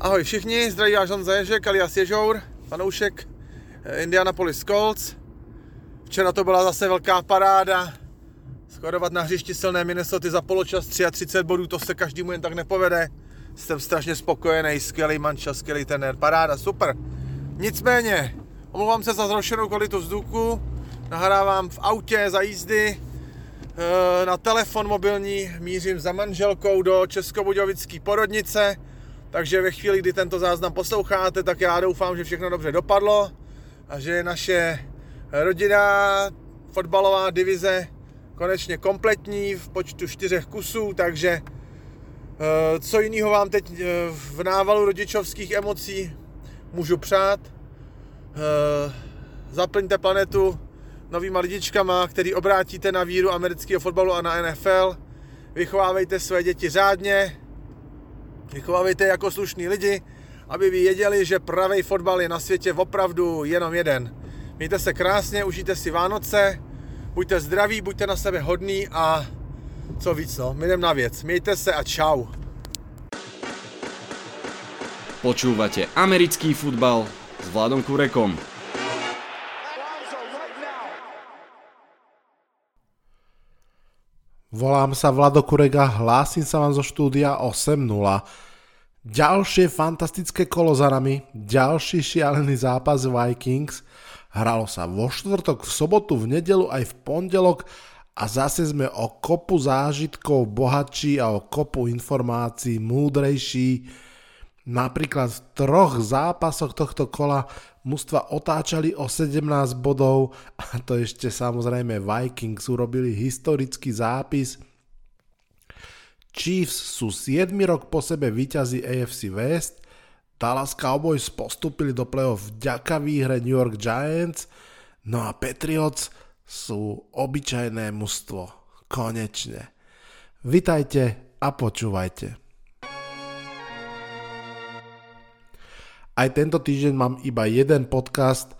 Ahoj všichni, zdraví vás Honza Ježek, alias Ježour, fanoušek eh, Indianapolis Colts. Včera to byla zase velká paráda. Skorovat na hřišti silné Minnesota za poločas 33 bodů, to se každému jen tak nepovede. Jsem strašně spokojený, skvělý manča, skvělý tenér, paráda, super. Nicméně, omlouvám se za zrušenou kvalitu vzduchu, nahrávám v autě za jízdy, eh, na telefon mobilní mířím za manželkou do Českobudějovické porodnice, takže ve chvíli, kdy tento záznam posloucháte, tak já doufám, že všechno dobře dopadlo a že je naše rodina, fotbalová divize konečně kompletní v počtu čtyřech kusů, takže eh, co jiného vám teď eh, v návalu rodičovských emocí můžu přát. Eh, zaplňte planetu novýma lidičkama, který obrátíte na víru amerického fotbalu a na NFL. Vychovávejte své děti řádně, Vychovávejte jako slušní lidi, aby vy věděli, že pravý fotbal je na světě opravdu jenom jeden. Mějte se krásně, užijte si Vánoce, buďte zdraví, buďte na sebe hodní a co víc, no, jdem na věc. Mějte se a čau. Počúvate americký futbal s Vladom Kurekom. Volám sa Vlado Kurega, hlásim sa vám zo štúdia 8.0. Ďalšie fantastické kolo za nami, ďalší šialený zápas Vikings. Hralo sa vo štvrtok, v sobotu, v nedelu aj v pondelok a zase sme o kopu zážitkov bohatší a o kopu informácií múdrejší. Napríklad v troch zápasoch tohto kola mužstva otáčali o 17 bodov a to ešte samozrejme Vikings urobili historický zápis. Chiefs sú 7 rok po sebe víťazi AFC West, Dallas Cowboys postupili do play-off vďaka výhre New York Giants, no a Patriots sú obyčajné mužstvo. Konečne. Vitajte a počúvajte. Aj tento týždeň mám iba jeden podcast,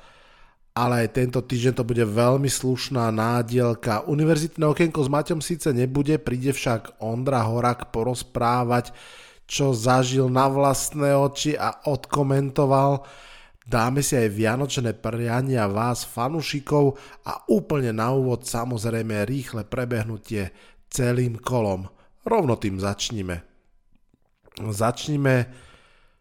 ale aj tento týždeň to bude veľmi slušná nádielka. Univerzitné okienko s Maťom síce nebude, príde však Ondra Horak porozprávať, čo zažil na vlastné oči a odkomentoval. Dáme si aj vianočné priania vás, fanušikov a úplne na úvod samozrejme rýchle prebehnutie celým kolom. Rovno tým začnime. Začnime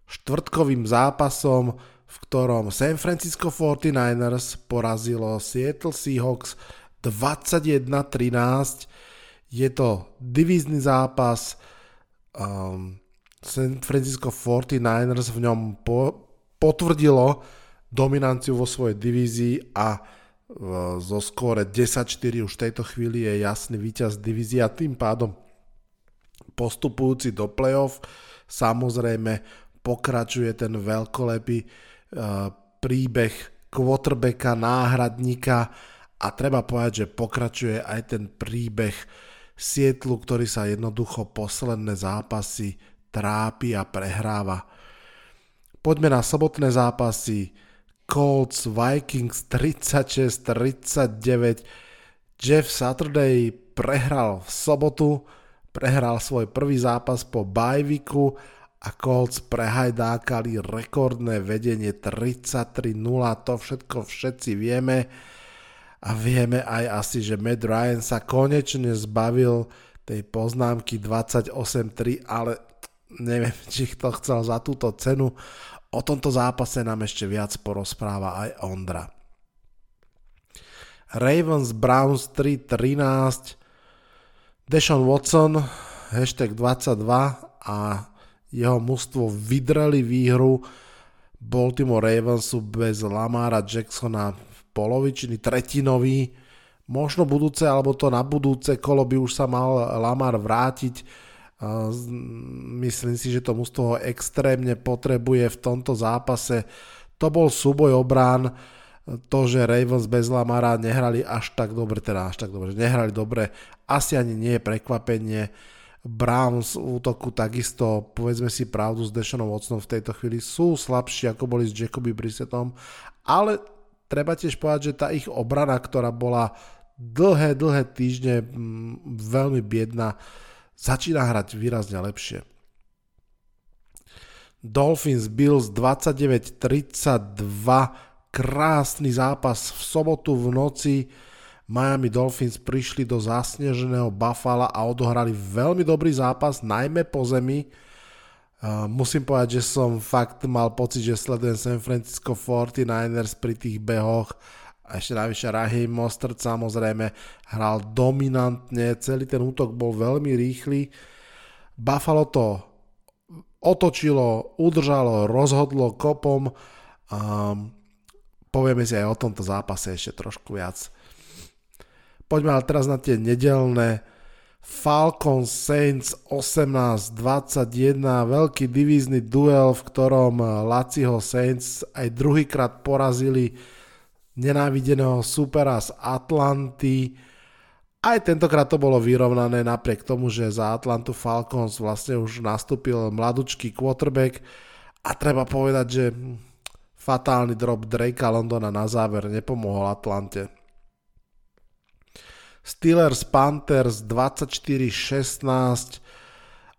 štvrtkovým zápasom, v ktorom San Francisco 49ers porazilo Seattle Seahawks 21-13. Je to divízny zápas. Um, San Francisco 49ers v ňom po, potvrdilo dominanciu vo svojej divízii a uh, zo skóre 10-4 už v tejto chvíli je jasný víťaz divízie a tým pádom postupujúci do playoff. Samozrejme pokračuje ten veľkolepý uh, príbeh quarterbacka, náhradníka a treba povedať, že pokračuje aj ten príbeh Sietlu, ktorý sa jednoducho posledné zápasy trápi a prehráva. Poďme na sobotné zápasy. Colts, Vikings 36-39. Jeff Saturday prehral v sobotu, prehral svoj prvý zápas po bajviku a Colts prehajdákali rekordné vedenie 33-0, to všetko všetci vieme a vieme aj asi, že Matt Ryan sa konečne zbavil tej poznámky 28-3, ale neviem, či to chcel za túto cenu. O tomto zápase nám ešte viac porozpráva aj Ondra. Ravens Browns 3-13 Deshaun Watson hashtag 22 a jeho mužstvo vydrali výhru Baltimore Ravensu bez Lamara Jacksona polovičný, tretinový. Možno budúce, alebo to na budúce kolo by už sa mal Lamar vrátiť. Myslím si, že to mužstvo ho extrémne potrebuje v tomto zápase. To bol súboj obrán. To, že Ravens bez Lamara nehrali až tak dobre, teda až tak dobre, nehrali dobre, asi ani nie je prekvapenie Browns v útoku takisto, povedzme si pravdu, s Deshanom Watsonom v tejto chvíli sú slabší ako boli s Jacoby Brissettom, ale treba tiež povedať, že tá ich obrana, ktorá bola dlhé, dlhé týždne m, veľmi biedna, začína hrať výrazne lepšie. Dolphins Bills 29-32, krásny zápas v sobotu v noci. Miami Dolphins prišli do zasneženého Buffalo a odohrali veľmi dobrý zápas, najmä po zemi. Musím povedať, že som fakt mal pocit, že sledujem San Francisco 49ers pri tých behoch a ešte najvyššie Raheem Mostert samozrejme hral dominantne, celý ten útok bol veľmi rýchly. Buffalo to otočilo, udržalo, rozhodlo kopom. Um, povieme si aj o tomto zápase ešte trošku viac. Poďme ale teraz na tie nedelné Falcon Saints 18-21, veľký divízny duel, v ktorom Laciho Saints aj druhýkrát porazili nenávideného supera z Atlanty. Aj tentokrát to bolo vyrovnané napriek tomu, že za Atlantu Falcons vlastne už nastúpil mladučký quarterback a treba povedať, že fatálny drop Drakea Londona na záver nepomohol Atlante. Steelers Panthers 24-16.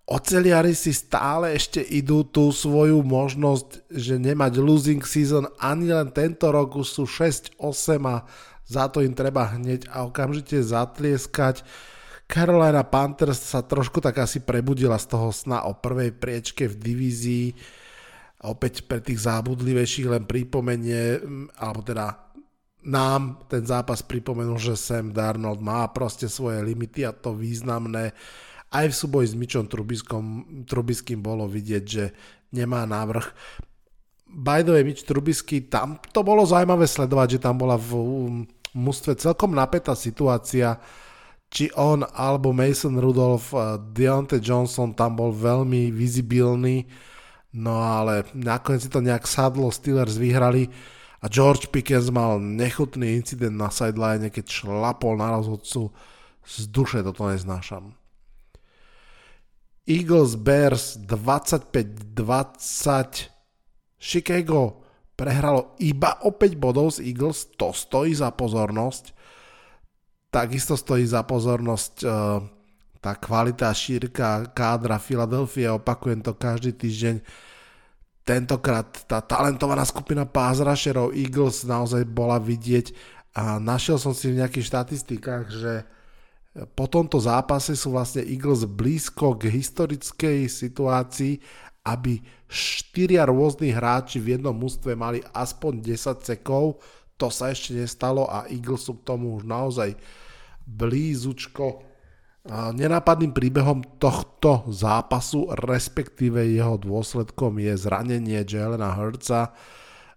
Oceliari si stále ešte idú tú svoju možnosť, že nemať losing season ani len tento rok už sú 6-8 a za to im treba hneď a okamžite zatlieskať. Carolina Panthers sa trošku tak asi prebudila z toho sna o prvej priečke v divízii. Opäť pre tých zábudlivejších len pripomenie, alebo teda nám ten zápas pripomenul, že Sam Darnold má proste svoje limity a to významné. Aj v súboji s Mičom Trubiskom, Trubiským bolo vidieť, že nemá návrh. By the way, Mič Trubisky, tam to bolo zaujímavé sledovať, že tam bola v mústve celkom napätá situácia, či on alebo Mason Rudolph, eh, Deontay Johnson tam bol veľmi vizibilný, no ale nakoniec si to nejak sadlo, Steelers vyhrali a George Pickens mal nechutný incident na sideline, keď šlapol na rozhodcu. Z duše toto neznášam. Eagles Bears 25-20. Chicago prehralo iba o 5 bodov z Eagles, to stojí za pozornosť. Takisto stojí za pozornosť uh, tá kvalita šírka kádra Philadelphia, opakujem to každý týždeň tentokrát tá talentovaná skupina pass rusherov Eagles naozaj bola vidieť a našiel som si v nejakých štatistikách, že po tomto zápase sú vlastne Eagles blízko k historickej situácii, aby štyria rôzni hráči v jednom mústve mali aspoň 10 sekov. To sa ešte nestalo a Eagles sú k tomu už naozaj blízučko Nenápadným príbehom tohto zápasu, respektíve jeho dôsledkom je zranenie Jelena Hurtsa.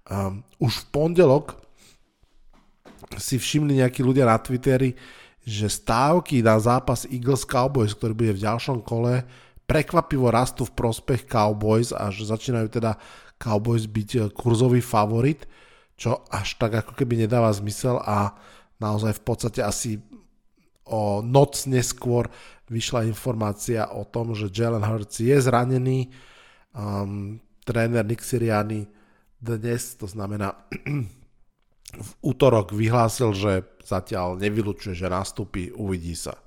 Um, už v pondelok si všimli nejakí ľudia na Twitteri, že stávky na zápas Eagles Cowboys, ktorý bude v ďalšom kole, prekvapivo rastú v prospech Cowboys a že začínajú teda Cowboys byť e, kurzový favorit, čo až tak ako keby nedáva zmysel a naozaj v podstate asi o noc neskôr vyšla informácia o tom, že Jalen Hurts je zranený. Um, tréner Nick Siriani dnes, to znamená v útorok vyhlásil, že zatiaľ nevylučuje, že nastúpi, uvidí sa.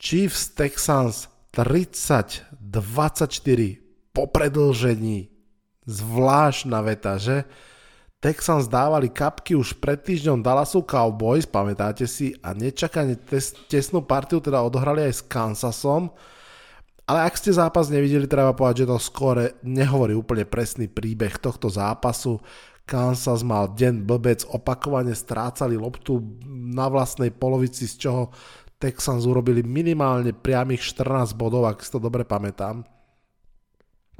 Chiefs Texans 30-24 po predlžení zvláštna veta, že? Texans dávali kapky už pred týždňom Dallasu Cowboys, pamätáte si, a nečakane tes- tesnú partiu teda odohrali aj s Kansasom, ale ak ste zápas nevideli, treba povedať, že to skore nehovorí úplne presný príbeh tohto zápasu. Kansas mal deň blbec, opakovane strácali loptu na vlastnej polovici, z čoho Texans urobili minimálne priamých 14 bodov, ak si to dobre pamätám.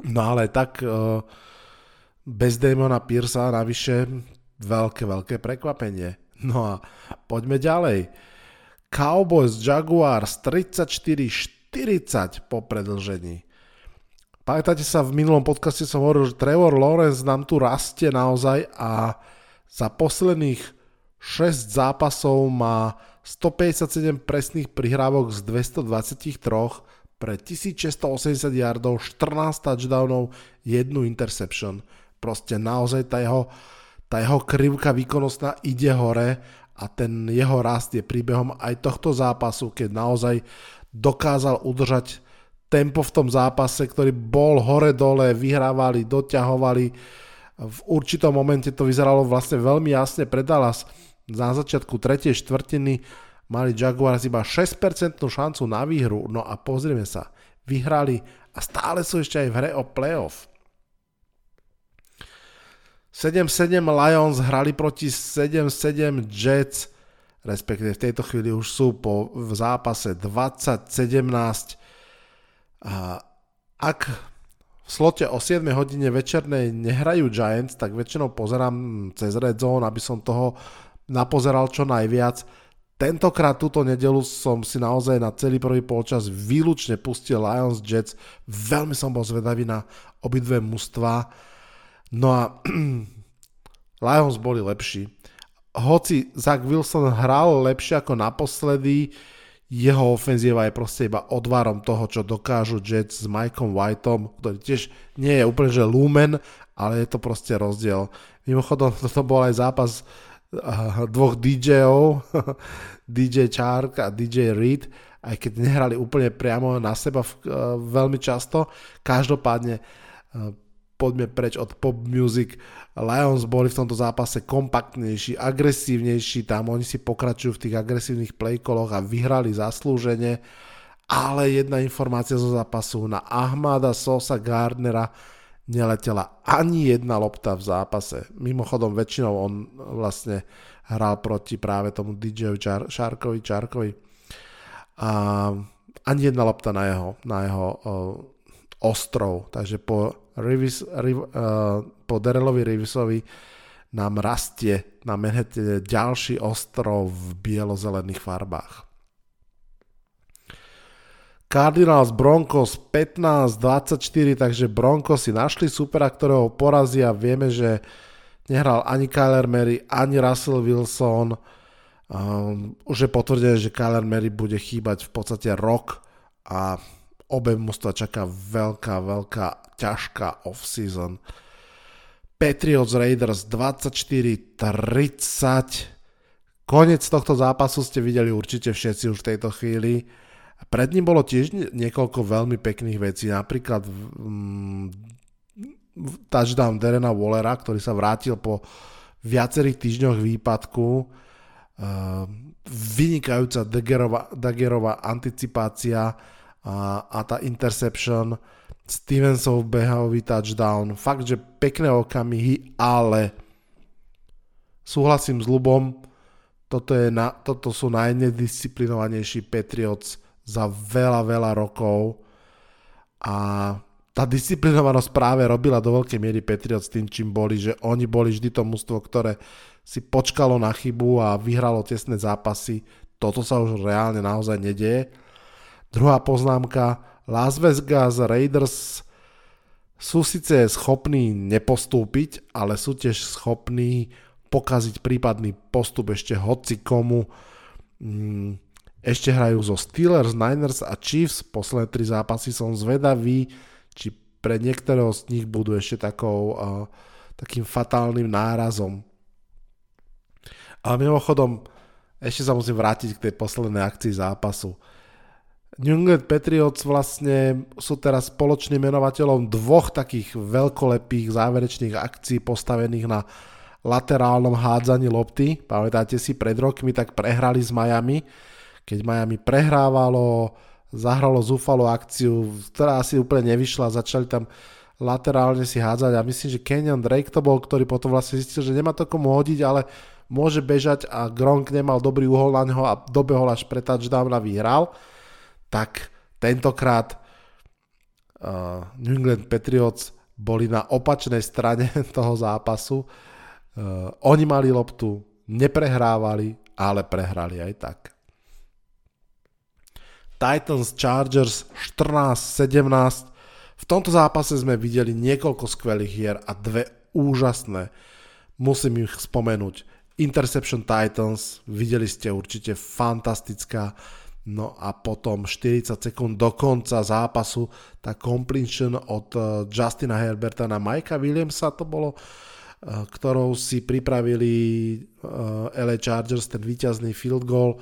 No ale tak... Uh, bez Damona Piersa navyše veľké, veľké prekvapenie. No a poďme ďalej. Cowboys Jaguars 34-40 po predlžení. Pamätáte sa, v minulom podcaste som hovoril, že Trevor Lawrence nám tu rastie naozaj a za posledných 6 zápasov má 157 presných prihrávok z 223 pre 1680 yardov, 14 touchdownov, jednu interception proste naozaj tá jeho, tá jeho krivka výkonnostná ide hore a ten jeho rast je príbehom aj tohto zápasu, keď naozaj dokázal udržať tempo v tom zápase, ktorý bol hore-dole, vyhrávali, doťahovali. V určitom momente to vyzeralo vlastne veľmi jasne pre Dallas. Na začiatku tretej štvrtiny mali Jaguars iba 6% šancu na výhru, no a pozrieme sa, vyhrali a stále sú ešte aj v hre o playoff. 7-7 Lions hrali proti 7-7 Jets, respektíve v tejto chvíli už sú po v zápase 20-17 ak v slote o 7 hodine večernej nehrajú Giants, tak väčšinou pozerám cez Red Zone, aby som toho napozeral čo najviac. Tentokrát túto nedelu som si naozaj na celý prvý polčas výlučne pustil Lions Jets. Veľmi som bol zvedavý na obidve mužstva. No a Lions boli lepší. Hoci Zach Wilson hral lepšie ako naposledy, jeho ofenzíva je proste iba odvarom toho, čo dokážu Jets s Mikeom Whiteom, ktorý tiež nie je úplne že lumen, ale je to proste rozdiel. Mimochodom, toto bol aj zápas dvoch DJov, DJ Chark a DJ Reed, aj keď nehrali úplne priamo na seba uh, veľmi často. Každopádne uh, poďme preč od pop music Lions boli v tomto zápase kompaktnejší, agresívnejší, tam oni si pokračujú v tých agresívnych playkoloch a vyhrali zaslúžene, ale jedna informácia zo zápasu na Ahmada Sosa Gardnera neletela ani jedna lopta v zápase. Mimochodom väčšinou on vlastne hral proti práve tomu DJ Šarkovi, Čarkovi. A ani jedna lopta na jeho, na jeho ostrov. Takže po Rivis, Riv, uh, po Derelovi Rivisovi nám rastie na Manhattane ďalší ostrov v bielo-zelených farbách. Cardinals Broncos 15-24, takže Broncos si našli supera, ktorého porazia. Vieme, že nehral ani Kyler Mary, ani Russell Wilson. Um, už je potvrdené, že Kyler Mary bude chýbať v podstate rok a obe mužstva čaká veľká, veľká, ťažká off-season. Patriots Raiders 24-30. Konec tohto zápasu ste videli určite všetci už v tejto chvíli. Pred ním bolo tiež niekoľko veľmi pekných vecí, napríklad mm, touchdown Derena Wallera, ktorý sa vrátil po viacerých týždňoch výpadku. Uh, vynikajúca Dagerova, Dagerova anticipácia a, a tá interception, Stevensov behavý touchdown, fakt, že pekné okamihy, ale súhlasím s Lubom, toto, je na, toto sú najnedisciplinovanejší Patriots za veľa, veľa rokov a tá disciplinovanosť práve robila do veľkej miery Patriots tým, čím boli, že oni boli vždy to mústvo, ktoré si počkalo na chybu a vyhralo tesné zápasy. Toto sa už reálne naozaj nedieje. Druhá poznámka, Las Vegas Raiders sú síce schopní nepostúpiť, ale sú tiež schopní pokaziť prípadný postup ešte hoci komu. Mm, ešte hrajú zo Steelers, Niners a Chiefs. Posledné tri zápasy som zvedavý, či pre niektorého z nich budú ešte takou, uh, takým fatálnym nárazom. Ale mimochodom, ešte sa musím vrátiť k tej poslednej akcii zápasu. New England Patriots vlastne sú teraz spoločným menovateľom dvoch takých veľkolepých záverečných akcií postavených na laterálnom hádzaní lopty. Pamätáte si, pred rokmi tak prehrali s Miami, keď Miami prehrávalo, zahralo zúfalú akciu, ktorá asi úplne nevyšla, začali tam laterálne si hádzať. A myslím, že Kenyon Drake to bol, ktorý potom vlastne zistil, že nemá to komu hodiť, ale môže bežať a Gronk nemal dobrý uhol na neho a dobehol až pre touchdown a vyhral tak tentokrát uh, New England Patriots boli na opačnej strane toho zápasu. Uh, oni mali loptu, neprehrávali, ale prehrali aj tak. Titans Chargers 14-17. V tomto zápase sme videli niekoľko skvelých hier a dve úžasné. Musím ich spomenúť. Interception Titans, videli ste určite fantastická No a potom 40 sekúnd do konca zápasu tá completion od eh, Justina Herberta na Mikea Williamsa to bolo, eh, ktorou si pripravili eh, LA Chargers ten víťazný field goal.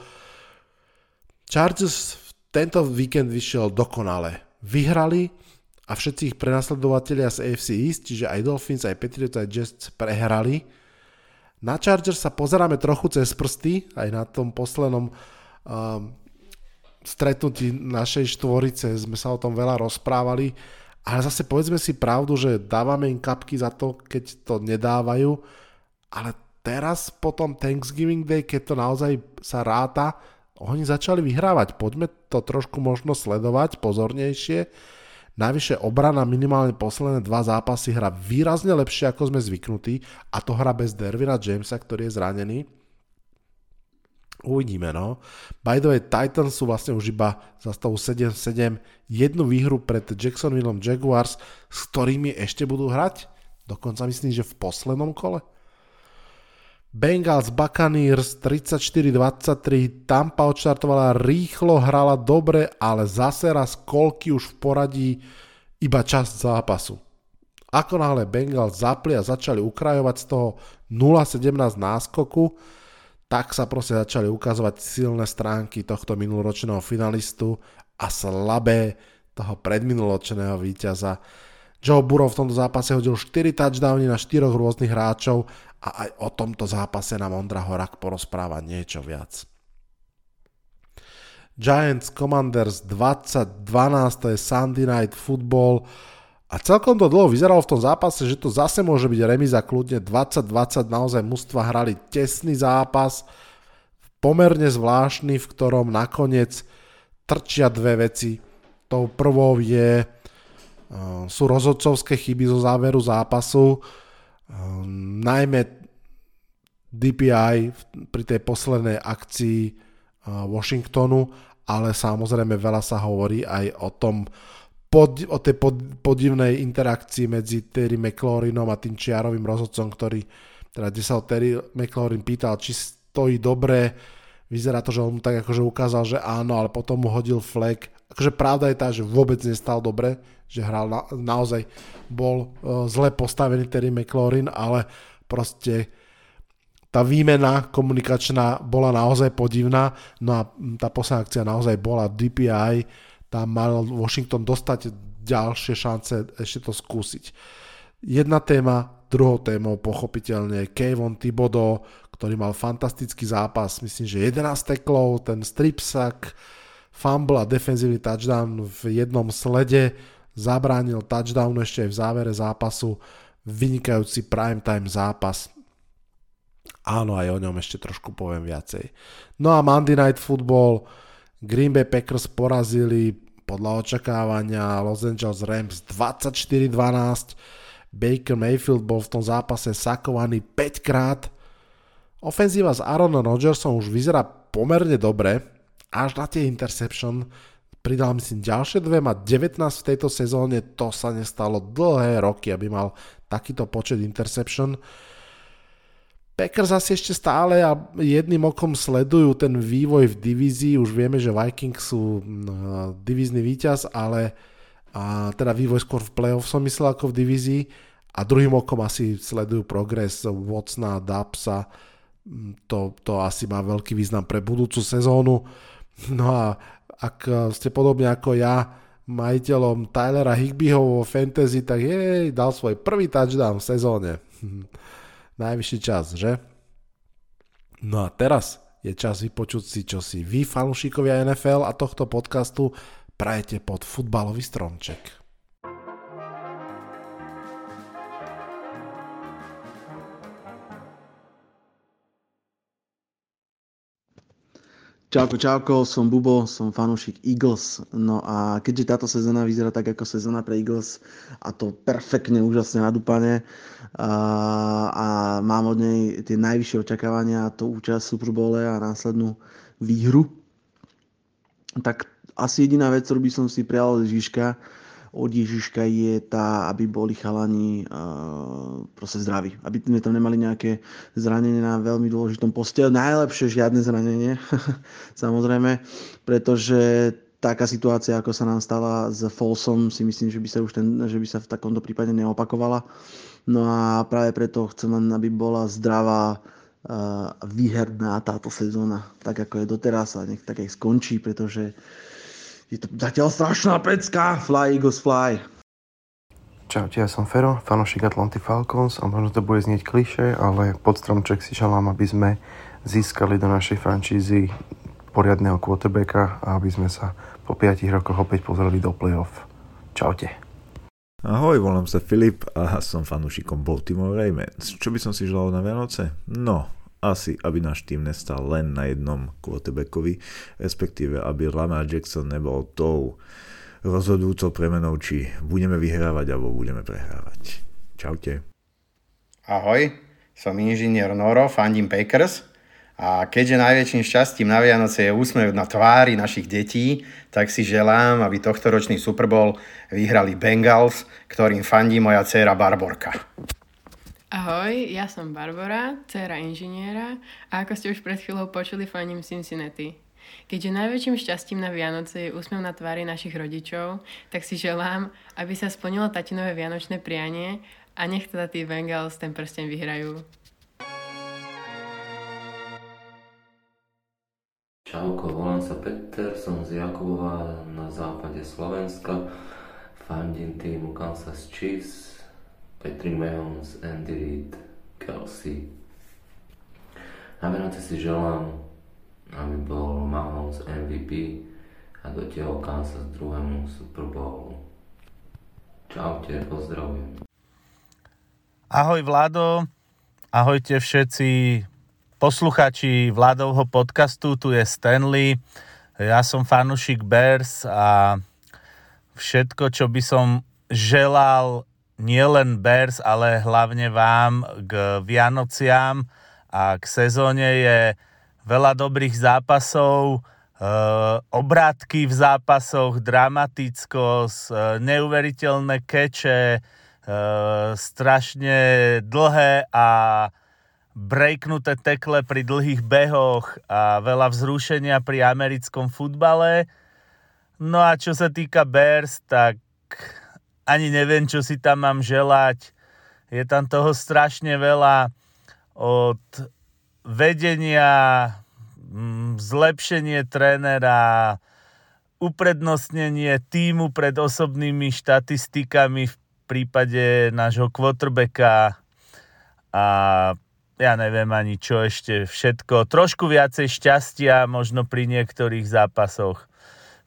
Chargers tento víkend vyšiel dokonale. vyhrali a všetci ich prenasledovatelia z AFC East, čiže aj Dolphins, aj Patriots, aj Jets prehrali. Na Chargers sa pozeráme trochu cez prsty, aj na tom poslednom um, stretnutí našej štvorice sme sa o tom veľa rozprávali, ale zase povedzme si pravdu, že dávame im kapky za to, keď to nedávajú, ale teraz po tom Thanksgiving Day, keď to naozaj sa ráta, oni začali vyhrávať. Poďme to trošku možno sledovať pozornejšie Najvyššie obrana minimálne posledné dva zápasy hra výrazne lepšie, ako sme zvyknutí a to hra bez Dervina Jamesa, ktorý je zranený. Uvidíme, no. By the way, Titans sú vlastne už iba za stavu 7-7 jednu výhru pred Jacksonville Jaguars, s ktorými ešte budú hrať. Dokonca myslím, že v poslednom kole. Bengals Buccaneers 34-23, Tampa odštartovala rýchlo, hrala dobre, ale zase raz kolky už v poradí iba časť zápasu. Ako náhle Bengals zapli a začali ukrajovať z toho 0-17 náskoku, tak sa proste začali ukazovať silné stránky tohto minuloročného finalistu a slabé toho predminuloročného víťaza. Joe Burrow v tomto zápase hodil 4 touchdowny na 4 rôznych hráčov a aj o tomto zápase nám Ondra Horak porozpráva niečo viac. Giants Commanders 2012, to je Sunday Night Football a celkom to dlho vyzeralo v tom zápase, že to zase môže byť remiza kľudne 2020, naozaj mužstva hrali tesný zápas, pomerne zvláštny, v ktorom nakoniec trčia dve veci. Tou prvou je, uh, sú rozhodcovské chyby zo záveru zápasu, Um, najmä DPI pri tej poslednej akcii uh, Washingtonu, ale samozrejme veľa sa hovorí aj o tom pod, o tej pod, podivnej interakcii medzi Terry McLaurinom a tým čiarovým rozhodcom, ktorý teda kde sa ho Terry McLaurin pýtal, či stojí dobre, vyzerá to, že on mu tak akože ukázal, že áno, ale potom mu hodil flag. Akože pravda je tá, že vôbec nestal dobre, že hral na, naozaj, bol uh, zle postavený Terry McLaurin, ale proste tá výmena komunikačná bola naozaj podivná, no a tá posledná akcia naozaj bola DPI, tam mal Washington dostať ďalšie šance ešte to skúsiť. Jedna téma, druhou témou pochopiteľne Kevon Thibodeau, ktorý mal fantastický zápas, myslím, že 11 teklov, ten strip sack, fumble a defenzívny touchdown v jednom slede, zabránil touchdown ešte aj v závere zápasu, vynikajúci primetime zápas. Áno, aj o ňom ešte trošku poviem viacej. No a Monday Night Football, Green Bay Packers porazili podľa očakávania Los Angeles Rams 24-12. Baker Mayfield bol v tom zápase sakovaný 5 krát. Ofenzíva s Aaronom Rodgersom už vyzerá pomerne dobre, až na tie interception pridal myslím ďalšie dve, má 19 v tejto sezóne, to sa nestalo dlhé roky, aby mal takýto počet interception. Packers asi ešte stále a jedným okom sledujú ten vývoj v divízii, už vieme, že Vikings sú divízny víťaz, ale a teda vývoj skôr v playoff som myslel ako v divízii a druhým okom asi sledujú progres Watsona, Dapsa, to, to asi má veľký význam pre budúcu sezónu. No a ak ste podobne ako ja majiteľom Tylera Higbyho vo fantasy, tak jej, dal svoj prvý touchdown v sezóne. Najvyšší čas, že? No a teraz je čas vypočuť si, čo si vy, fanúšikovia NFL a tohto podcastu, prajete pod futbalový stromček. Čauko, čauko, som Bubo, som fanúšik Eagles. No a keďže táto sezóna vyzerá tak ako sezóna pre Eagles a to perfektne, úžasne nadúpane a, a mám od nej tie najvyššie očakávania, to účasť Super Bowle a následnú výhru, tak asi jediná vec, ktorú by som si prijal Žižka, od Ježiška je tá, aby boli chalani uh, proste zdraví. Aby sme tam nemali nejaké zranenie na veľmi dôležitom poste. Najlepšie žiadne zranenie, samozrejme, pretože taká situácia, ako sa nám stala s Folsom, si myslím, že by sa už ten, že by sa v takomto prípade neopakovala. No a práve preto chcem len, aby bola zdravá, uh, výherná táto sezóna, tak ako je doteraz a nech tak aj skončí, pretože Je to zatiaľ strašná pecka. Fly Eagles fly. Čaute, ja som Fero, fanošik Atlanty Falcons a možno to bude znieť kliše, ale pod stromček si želám, aby sme získali do našej franšízy poriadného quarterbacka a aby sme sa po 5 rokoch opäť pozreli do playoff. Čaute. Ahoj, volám sa Filip a som fanúšikom Baltimore Ravens. Čo by som si želal na Vianoce? No, asi, aby náš tým nestal len na jednom quarterbackovi, respektíve aby Lamar Jackson nebol tou rozhodujúcou premenou, či budeme vyhrávať alebo budeme prehrávať. Čaute. Ahoj, som inžinier Noro, fandím Packers a keďže najväčším šťastím na Vianoce je úsmev na tvári našich detí, tak si želám, aby tohto ročný Super Bowl vyhrali Bengals, ktorým fandí moja dcéra Barborka. Ahoj, ja som Barbara, dcéra inžiniera a ako ste už pred chvíľou počuli, faním Cincinnati. Keďže najväčším šťastím na Vianoce je úsmev na tvári našich rodičov, tak si želám, aby sa splnilo tatinové vianočné prianie a nech teda tí Bengals ten prsteň vyhrajú. Čauko, volám sa Peter, som z Jakubova na západe Slovenska. Fandím týmu Kansas Chiefs, Patrick Mahomes, Andy Reid, Kelsey. Na Vianoce si želám aby bol Mahomes MVP a dotiahol Kansas druhému Super Bowlu. Čaute, pozdravujem. Ahoj Vlado, ahojte všetci posluchači Vladovho podcastu, tu je Stanley, ja som fanúšik Bears a všetko, čo by som želal nielen Bears, ale hlavne vám k Vianociam a k sezóne je veľa dobrých zápasov, Uh, obrátky v zápasoch, dramatickosť, uh, neuveriteľné keče, uh, strašne dlhé a breaknuté tekle pri dlhých behoch a veľa vzrušenia pri americkom futbale. No a čo sa týka Bears, tak ani neviem, čo si tam mám želať. Je tam toho strašne veľa od vedenia, mm, zlepšenie trénera, uprednostnenie týmu pred osobnými štatistikami v prípade nášho quarterbacka a ja neviem ani čo ešte všetko. Trošku viacej šťastia možno pri niektorých zápasoch.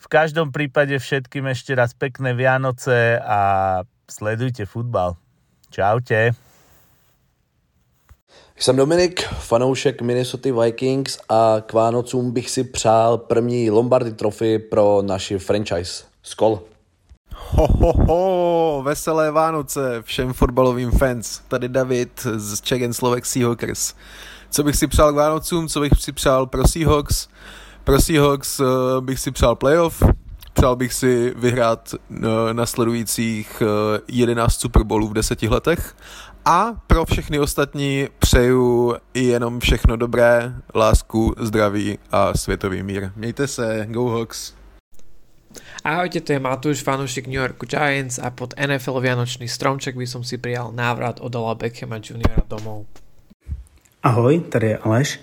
V každom prípade všetkým ešte raz pekné Vianoce a sledujte futbal. Čaute. Jsem Dominik, fanoušek Minnesota Vikings a k Vánocům bych si přál první Lombardy trofy pro naši franchise. Skol. Ho, ho, ho, veselé Vánoce všem fotbalovým fans. Tady David z Czech Slovak Seahawkers. Co bych si přál k Vánocům, co bych si přál pro Seahawks? Pro Seahawks uh, bych si přál playoff, přál bych si vyhrát uh, nasledujících uh, 11 Super Bowlů v deseti letech a pro všechny ostatní přeju i jenom všechno dobré, lásku, zdraví a světový mír. Mějte se, go Hawks! Ahojte, to je Matúš, fanúšik New York Giants a pod NFL Vianočný stromček by som si prijal návrat Odola Beckhama Jr. domov. Ahoj, tady je Aleš,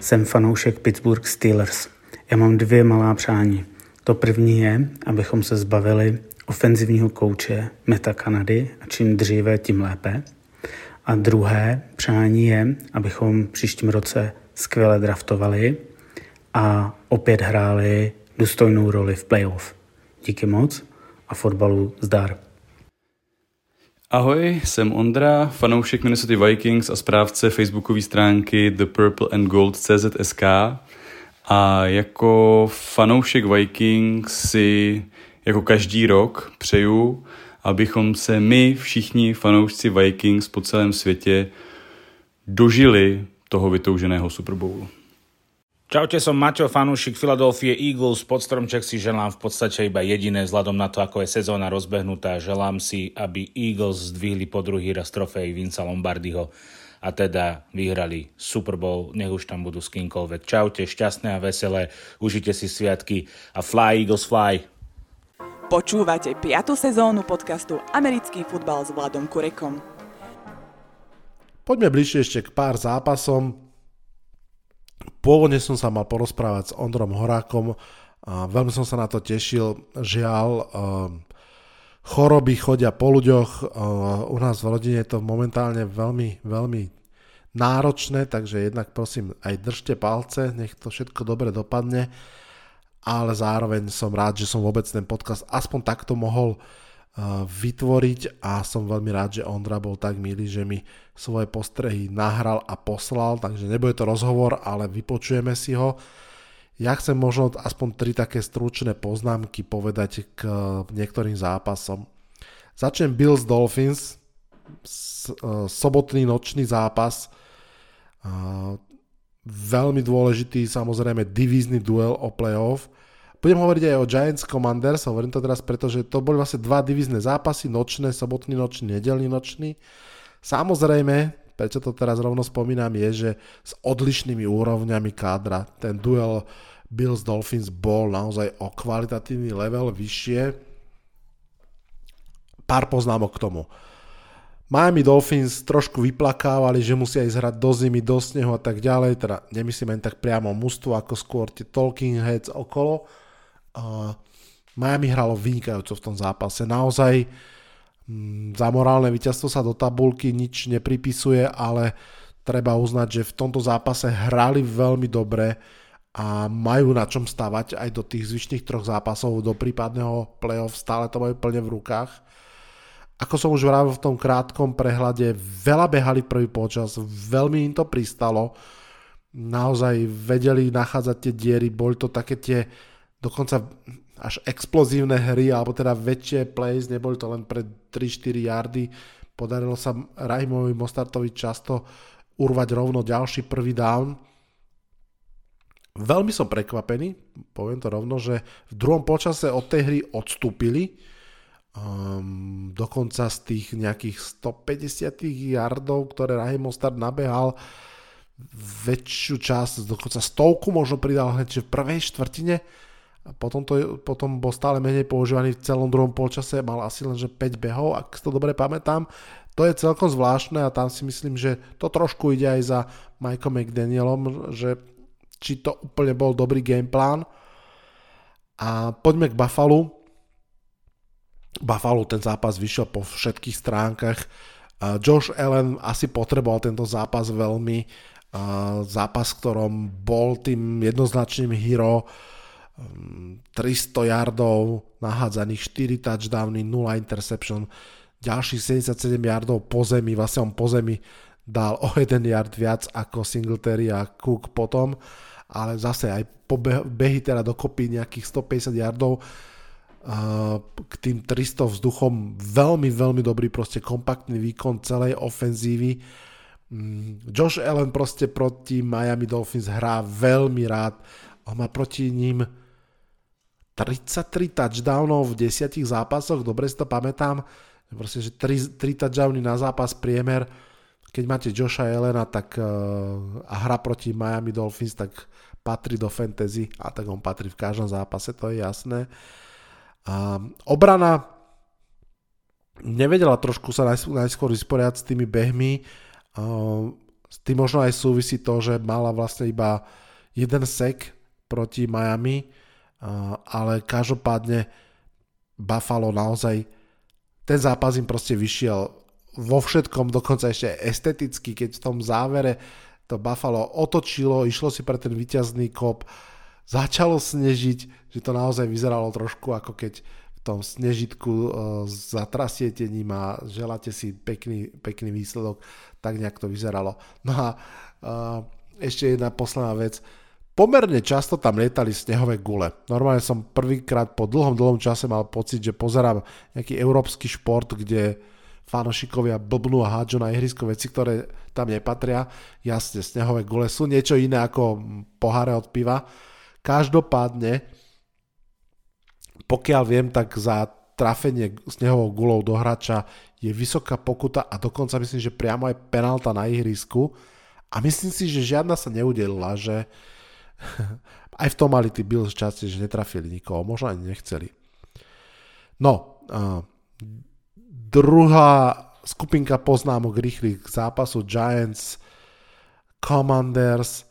jsem fanoušek Pittsburgh Steelers. Já mám dvě malá přání. To první je, abychom se zbavili ofenzivního kouče Meta Kanady a čím dříve, tím lépe. A druhé přání je, abychom příštím roce skvěle draftovali a opět hráli důstojnou roli v playoff. Díky moc a fotbalu zdar. Ahoj, jsem Ondra, fanoušek Minnesota Vikings a správce facebookové stránky The Purple and Gold CZSK. A jako fanoušek Vikings si jako každý rok přeju, abychom se my všichni fanoušci Vikings po celém světě dožili toho vytouženého Super Bowlu. Čaute, som Maťo, fanúšik Philadelphia Eagles. Pod stromček si želám v podstate iba jediné vzhľadom na to, ako je sezóna rozbehnutá. Želám si, aby Eagles zdvihli po druhý raz trofej Vinca Lombardyho a teda vyhrali Super Bowl, nech už tam budú s kýmkoľvek. Čaute, šťastné a veselé, užite si sviatky a fly Eagles fly! Počúvate 5. sezónu podcastu Americký futbal s Vladom Kurekom. Poďme bližšie ešte k pár zápasom. Pôvodne som sa mal porozprávať s Ondrom Horákom A veľmi som sa na to tešil. Žiaľ, choroby chodia po ľuďoch. U nás v rodine je to momentálne veľmi, veľmi náročné, takže jednak prosím aj držte palce, nech to všetko dobre dopadne, ale zároveň som rád, že som vôbec ten podcast aspoň takto mohol vytvoriť a som veľmi rád, že Ondra bol tak milý, že mi svoje postrehy nahral a poslal, takže nebude to rozhovor, ale vypočujeme si ho. Ja chcem možno aspoň tri také stručné poznámky povedať k niektorým zápasom. Začnem Bills Dolphins, e, sobotný nočný zápas, veľmi dôležitý samozrejme divízny duel o playoff. Budem hovoriť aj o Giants Commanders, hovorím to teraz preto, že to boli vlastne dva divízne zápasy, nočné, sobotný nočný, nedelný nočný. Samozrejme, prečo to teraz rovno spomínam, je, že s odlišnými úrovňami kádra. Ten duel Bills Dolphins bol naozaj o kvalitatívny level vyššie. Pár poznámok k tomu. Miami Dolphins trošku vyplakávali, že musia ísť hrať do zimy, do snehu a tak ďalej, teda nemyslím len tak priamo mužstvo, ako skôr tie talking heads okolo. Miami hralo vynikajúco v tom zápase, naozaj mm, za morálne víťazstvo sa do tabulky nič nepripisuje, ale treba uznať, že v tomto zápase hrali veľmi dobre a majú na čom stavať aj do tých zvyšných troch zápasov, do prípadného playoff, stále to majú plne v rukách. Ako som už vravil v tom krátkom prehľade, veľa behali prvý počas, veľmi im to pristalo, naozaj vedeli nachádzať tie diery, boli to také tie dokonca až explozívne hry, alebo teda väčšie plays, neboli to len pre 3-4 yardy, podarilo sa Raimovi Mostartovi často urvať rovno ďalší prvý down. Veľmi som prekvapený, poviem to rovno, že v druhom počase od tej hry odstúpili, Um, dokonca z tých nejakých 150 yardov, ktoré Rahim Mostard nabehal, väčšiu časť, dokonca stovku možno pridal hneď v prvej štvrtine a potom, to, potom bol stále menej používaný v celom druhom polčase, mal asi len že 5 behov, ak si to dobre pamätám. To je celkom zvláštne a tam si myslím, že to trošku ide aj za Mikeom McDanielom, že či to úplne bol dobrý gameplán. A poďme k Buffalo. Buffalo ten zápas vyšiel po všetkých stránkach. Josh Allen asi potreboval tento zápas veľmi. Zápas, v ktorom bol tým jednoznačným hero. 300 yardov, nahádzaných 4 touchdowny, 0 interception, ďalších 77 yardov po zemi, vlastne on po zemi dal o 1 yard viac ako Singletary a Cook potom, ale zase aj po behy teda dokopy nejakých 150 yardov k tým 300 vzduchom veľmi, veľmi dobrý proste kompaktný výkon celej ofenzívy. Mm, Josh Allen proste proti Miami Dolphins hrá veľmi rád. On má proti ním 33 touchdownov v 10 zápasoch, dobre si to pamätám. Proste, že 3, 3 touchdowny na zápas priemer. Keď máte Josha Elena tak, uh, a hra proti Miami Dolphins, tak patrí do fantasy a tak on patrí v každom zápase, to je jasné. A obrana nevedela trošku sa najskôr vysporiať s tými behmi. S tým možno aj súvisí to, že mala vlastne iba jeden sek proti Miami, ale každopádne Buffalo naozaj ten zápas im proste vyšiel vo všetkom, dokonca ešte esteticky, keď v tom závere to Buffalo otočilo, išlo si pre ten víťazný kop, začalo snežiť, že to naozaj vyzeralo trošku ako keď v tom snežitku uh, zatrasiete ním a želáte si pekný, pekný výsledok, tak nejak to vyzeralo. No a uh, ešte jedna posledná vec. Pomerne často tam lietali snehové gule. Normálne som prvýkrát po dlhom, dlhom čase mal pocit, že pozerám nejaký európsky šport, kde fanošikovia blbnú a hádžu na ihrisko veci, ktoré tam nepatria. Jasne, snehové gule sú niečo iné ako poháre od piva, Každopádne, pokiaľ viem, tak za trafenie snehovou gulou do hráča je vysoká pokuta a dokonca myslím, že priamo aj penálta na ihrisku. A myslím si, že žiadna sa neudelila, že aj v tom mali tí Bills časti, že netrafili nikoho, možno ani nechceli. No, uh, druhá skupinka poznámok rýchlych zápasu Giants, Commanders,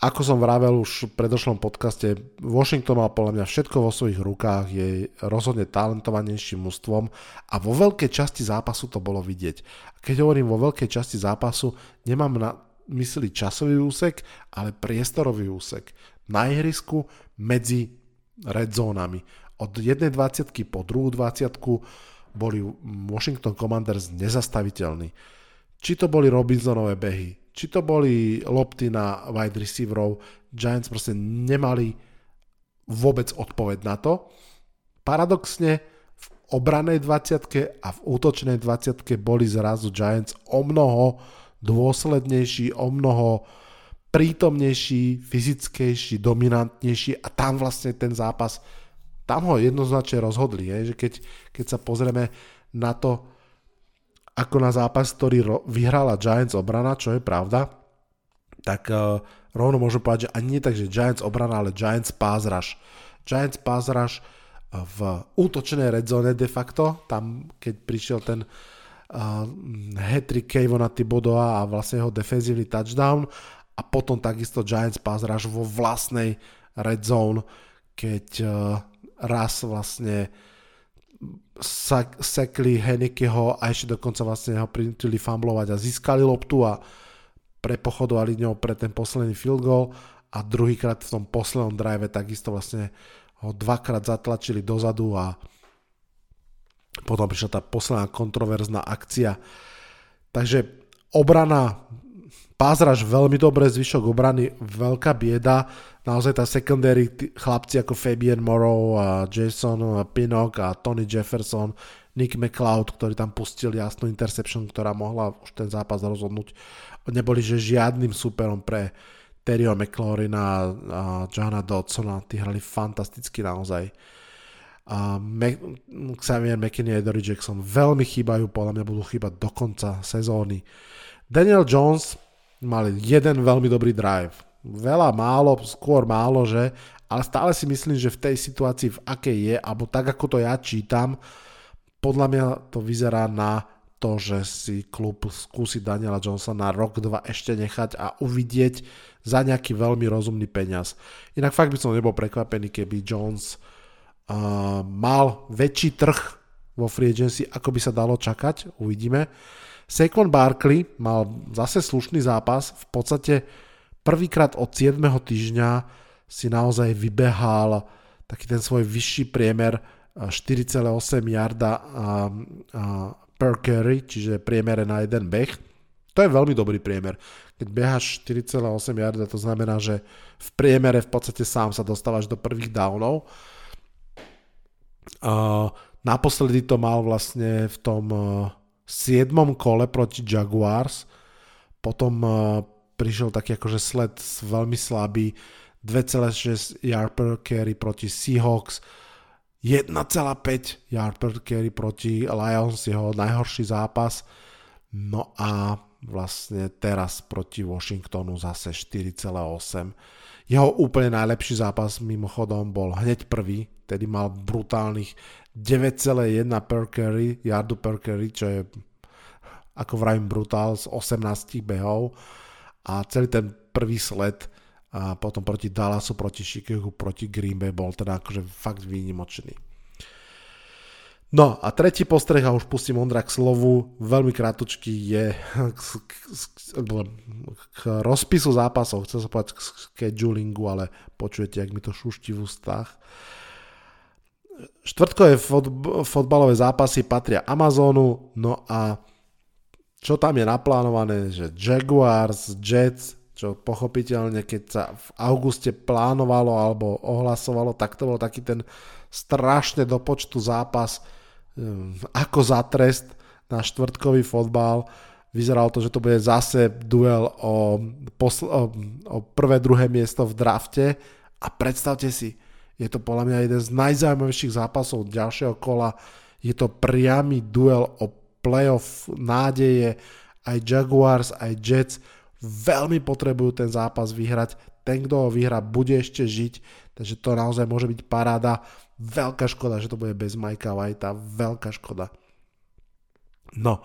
ako som vravel už v predošlom podcaste, Washington mal podľa mňa všetko vo svojich rukách, je rozhodne talentovanejším mužstvom a vo veľkej časti zápasu to bolo vidieť. Keď hovorím vo veľkej časti zápasu, nemám na mysli časový úsek, ale priestorový úsek. Na ihrisku medzi red zónami. Od 1.20 po 2.20 boli Washington Commanders nezastaviteľní. Či to boli Robinsonové behy, či to boli lopty na wide receiverov, Giants proste nemali vôbec odpoveď na to. Paradoxne v obranej 20 a v útočnej 20 boli zrazu Giants o mnoho dôslednejší, o mnoho prítomnejší, fyzickejší, dominantnejší a tam vlastne ten zápas, tam ho jednoznačne rozhodli, je, že keď, keď sa pozrieme na to, ako na zápas, ktorý vyhrala Giants obrana, čo je pravda, tak uh, rovno môžem povedať, že ani nie tak, že Giants obrana, ale Giants pass rush. Giants pass rush v útočnej red zone de facto, tam keď prišiel ten uh, hat-trick Kevona Thibodeau a vlastne jeho defenzívny touchdown. A potom takisto Giants pass rush vo vlastnej red zone, keď uh, raz vlastne sekli Henikeho a ešte dokonca vlastne ho prinútili fumblovať a získali loptu a prepochodovali ňou pre ten posledný field goal. A druhýkrát v tom poslednom drive takisto vlastne ho dvakrát zatlačili dozadu a potom prišla tá posledná kontroverzná akcia. Takže obrana Pázraž veľmi dobre, zvyšok obrany veľká bieda. Naozaj tá secondary, chlapci ako Fabian Morrow, a Jason Pinnock a Tony Jefferson, Nick McLeod, ktorí tam pustili jasnú interception, ktorá mohla už ten zápas rozhodnúť. Neboli že žiadnym superom pre Terryho McLaurina a Johna Dodsona. Tí hrali fantasticky naozaj. A Mac- Xavier McKinney a Dory Jackson veľmi chýbajú, podľa mňa budú chýbať do konca sezóny. Daniel Jones, mali jeden veľmi dobrý drive. Veľa, málo, skôr málo, že? Ale stále si myslím, že v tej situácii, v akej je, alebo tak, ako to ja čítam, podľa mňa to vyzerá na to, že si klub skúsi Daniela Jonesa na rok, dva ešte nechať a uvidieť za nejaký veľmi rozumný peniaz. Inak fakt by som nebol prekvapený, keby Jones mal väčší trh vo free agency, ako by sa dalo čakať, uvidíme. Saquon Barkley mal zase slušný zápas, v podstate prvýkrát od 7. týždňa si naozaj vybehal taký ten svoj vyšší priemer 4,8 yarda per carry, čiže priemere na jeden beh. To je veľmi dobrý priemer. Keď behaš 4,8 yarda, to znamená, že v priemere v podstate sám sa dostávaš do prvých downov. Naposledy to mal vlastne v tom 7. kole proti Jaguars, potom uh, prišiel taký akože sled veľmi slabý, 2,6 yard per carry proti Seahawks, 1,5 yard per carry proti Lions, jeho najhorší zápas. No a vlastne teraz proti Washingtonu zase 4,8. Jeho úplne najlepší zápas mimochodom bol hneď prvý, tedy mal brutálnych 9,1 per carry, yardu per carry, čo je ako vravím brutál z 18 behov a celý ten prvý sled a potom proti Dallasu, proti Chicago, proti Green Bay bol teda akože fakt výnimočný. No a tretí postreh, a už pustím Ondra k slovu, veľmi krátučký je k, k, k rozpisu zápasov, chcem sa povedať k schedulingu, ale počujete, jak mi to šuští v ústach. Štvrtkové fotbalové zápasy patria Amazonu, no a čo tam je naplánované, že Jaguars, Jets, čo pochopiteľne, keď sa v auguste plánovalo alebo ohlasovalo, tak to bol taký ten strašne do počtu zápas ako za trest na štvrtkový fotbal. Vyzeralo to, že to bude zase duel o, posl- o, o prvé, druhé miesto v drafte a predstavte si, je to podľa mňa jeden z najzaujímavejších zápasov ďalšieho kola. Je to priamy duel o playoff nádeje. Aj Jaguars, aj Jets veľmi potrebujú ten zápas vyhrať. Ten, kto ho vyhrá, bude ešte žiť. Takže to naozaj môže byť paráda. Veľká škoda, že to bude bez Majka Whitea. Veľká škoda. No,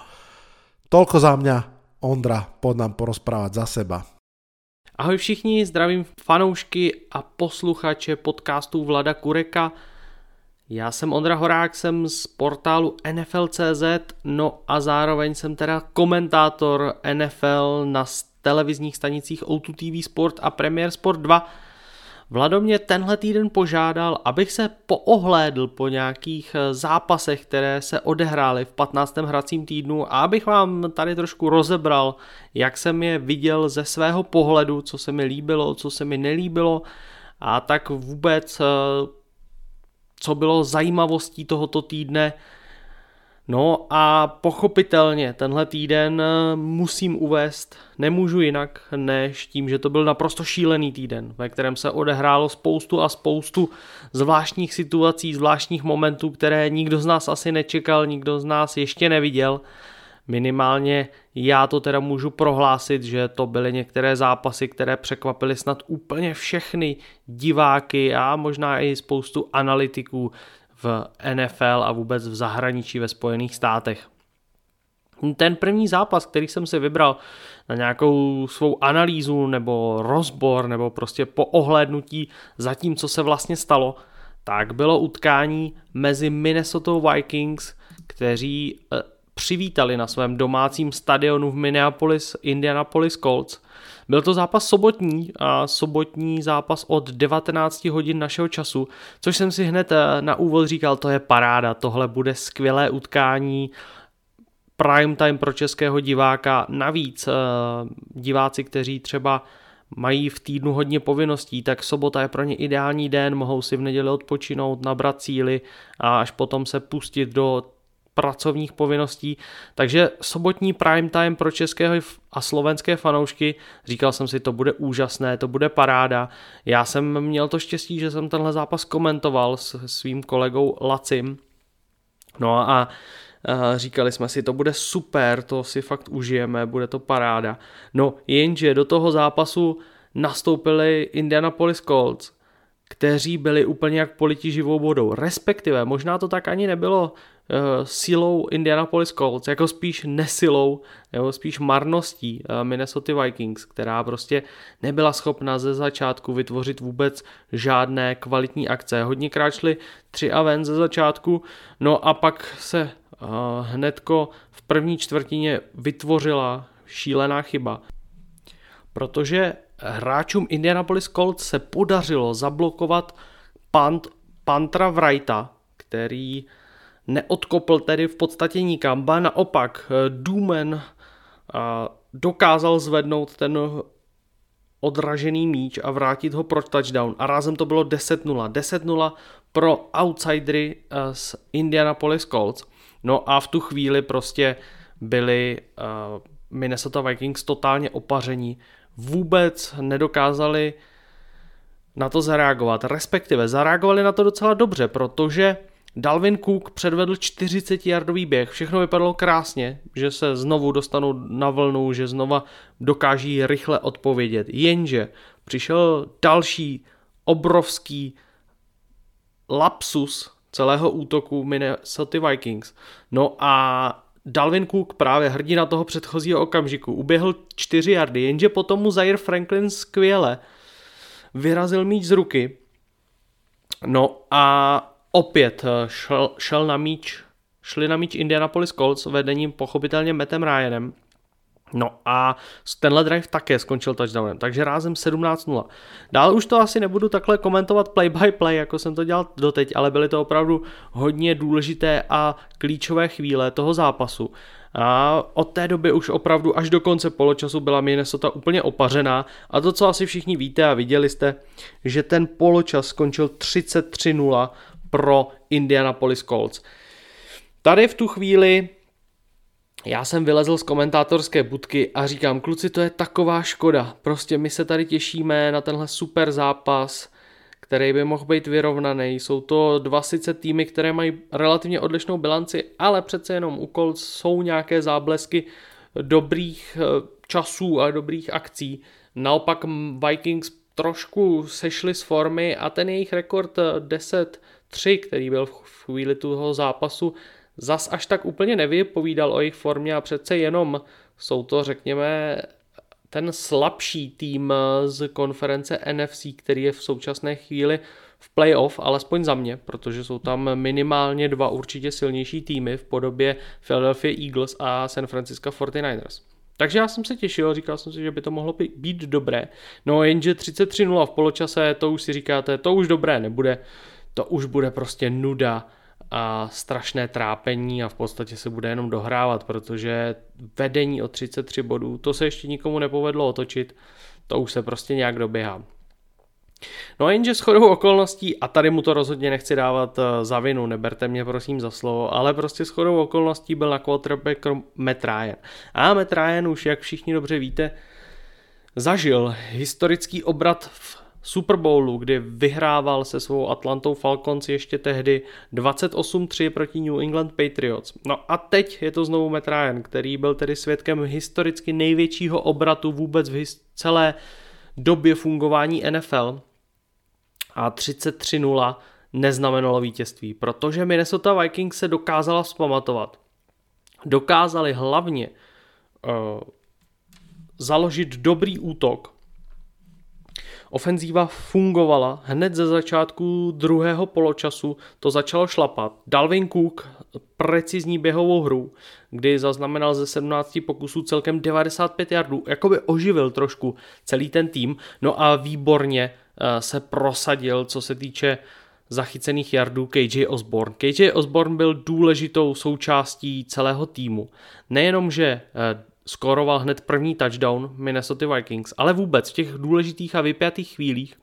toľko za mňa. Ondra, poď nám porozprávať za seba. Ahoj všichni, zdravím fanoušky a posluchače podcastu Vlada Kureka. Já jsem Ondra Horák, jsem z portálu NFL.cz, no a zároveň jsem teda komentátor NFL na televizních stanicích O2 TV Sport a Premier Sport 2. Vlado mě tenhle týden požádal, abych se poohlédl po nějakých eh, zápasech, které se odehrály v 15. hracím týdnu a abych vám tady trošku rozebral, jak jsem je viděl ze svého pohledu, co se mi líbilo, co se mi nelíbilo a tak vůbec eh, co bylo zajímavostí tohoto týdne. No a pochopitelně tenhle týden eh, musím uvést, nemůžu jinak, než tím, že to byl naprosto šílený týden, ve kterém se odehrálo spoustu a spoustu zvláštních situací, zvláštních momentů, které nikdo z nás asi nečekal, nikdo z nás ještě neviděl. Minimálně já to teda můžu prohlásit, že to byly některé zápasy, které překvapily snad úplně všechny diváky a možná i spoustu analytiků v NFL a vůbec v zahraničí ve Spojených státech. Ten první zápas, který jsem si vybral na nějakou svou analýzu nebo rozbor nebo prostě po ohlédnutí za tím, co se vlastně stalo, tak bylo utkání mezi Minnesota Vikings, kteří eh, přivítali na svém domácím stadionu v Minneapolis Indianapolis Colts. Byl to zápas sobotní a sobotní zápas od 19 hodin našeho času, což jsem si hned eh, na úvod říkal, to je paráda, tohle bude skvělé utkání, prime time pro českého diváka. Navíc eh, diváci, kteří třeba mají v týdnu hodně povinností, tak sobota je pro ně ideální den, mohou si v neděli odpočinout, nabrat síly a až potom se pustit do pracovních povinností, takže sobotní prime time pro české a slovenské fanoušky, říkal jsem si, to bude úžasné, to bude paráda. Já jsem měl to štěstí, že jsem tenhle zápas komentoval s svým kolegou Lacim, no a říkali jsme si, to bude super, to si fakt užijeme, bude to paráda. No jenže do toho zápasu nastoupili Indianapolis Colts, kteří byli úplně jak politi živou vodou. Respektive, možná to tak ani nebylo silou Indianapolis Colts, jako spíš nesilou, nebo spíš marností uh, Minnesota Vikings, která prostě nebyla schopna ze začátku vytvořit vůbec žádné kvalitní akce. Hodně šli tři a ven ze začátku, no a pak se uh, hnedko v první čtvrtině vytvořila šílená chyba. Protože hráčům Indianapolis Colts se podařilo zablokovat pant, Pantra Wrighta, který neodkopl tedy v podstatě nikam, ba naopak Dumen dokázal zvednout ten odražený míč a vrátit ho pro touchdown a rázem to bylo 10-0. 10-0 pro outsidery z Indianapolis Colts. No a v tu chvíli prostě byli Minnesota Vikings totálně opaření vůbec nedokázali na to zareagovat. Respektive zareagovali na to docela dobře, protože Dalvin Cook předvedl 40-yardový běh, všechno vypadalo krásně, že se znovu dostanou na vlnu, že znova dokáží rychle odpovědět. Jenže přišel další obrovský lapsus celého útoku Minnesota Vikings. No a Dalvin Cook právě hrdina toho předchozího okamžiku uběhl 4 yardy, jenže potom mu Zaire Franklin skvěle vyrazil míč z ruky. No a opět eh, šel, šel na míč, šli na míč Indianapolis Colts vedením pochopitelně Metem Ryanem. No a tenhle drive také skončil touchdownem, takže rázem 17-0. Dál už to asi nebudu takhle komentovat play by play, jako jsem to dělal doteď, ale byly to opravdu hodně důležité a klíčové chvíle toho zápasu. A od té doby už opravdu až do konce poločasu byla Minnesota úplně opařená a to, co asi všichni víte a viděli jste, že ten poločas skončil 33-0 pro Indianapolis Colts. Tady v tu chvíli já jsem vylezl z komentátorské budky a říkám, kluci, to je taková škoda. Prostě my se tady těšíme na tenhle super zápas, který by mohl být vyrovnaný. Jsou to dva sice týmy, které mají relativně odlišnou bilanci, ale přece jenom u Colts jsou nějaké záblesky dobrých eh, časů a dobrých akcí. Naopak Vikings trošku sešli z formy a ten jejich rekord eh, 10 3, který byl v chvíli toho zápasu, zas až tak úplně nevypovídal o jejich formě a přece jenom jsou to, řekněme, ten slabší tým eh, z konference NFC, který je v současné chvíli v playoff, alespoň za mě, protože jsou tam minimálně dva určitě silnější týmy v podobě Philadelphia Eagles a San Francisco 49ers. Takže já jsem se těšil, říkal jsem si, že by to mohlo být dobré. No jenže 33-0 v poločase, to už si říkáte, to už dobré nebude to už bude prostě nuda a strašné trápení a v podstatě se bude jenom dohrávat, protože vedení o 33 bodů, to se ještě nikomu nepovedlo otočit, to už se prostě nějak doběhá. No jenže s chodou okolností, a tady mu to rozhodně nechci dávat eh, za vinu, neberte mě prosím za slovo, ale prostě s chodou okolností byl na quarterback Matt Ryan. A Matt Ryan už, jak všichni dobře víte, zažil historický obrat v Super Bowlu, kdy vyhrával se svou Atlantou Falcons ještě tehdy 28-3 proti New England Patriots. No a teď je to znovu Matt Ryan, který byl tedy svědkem historicky největšího obratu vůbec v celé době fungování NFL a 33-0 neznamenalo vítězství, protože Minnesota Vikings se dokázala vzpamatovat. Dokázali hlavně uh, založit dobrý útok. Ofenzíva fungovala hned ze začátku druhého poločasu, to začalo šlapat. Dalvin Cook precizní běhovou hru, kdy zaznamenal ze 17 pokusů celkem 95 yardů, jakoby oživil trošku celý ten tým, no a výborně eh, se prosadil, co se týče zachycených yardů KJ Osborne. KJ Osborne byl důležitou součástí celého týmu. Nejenom, že eh, skoroval hned první touchdown Minnesota Vikings, ale vůbec v těch důležitých a vypjatých chvílích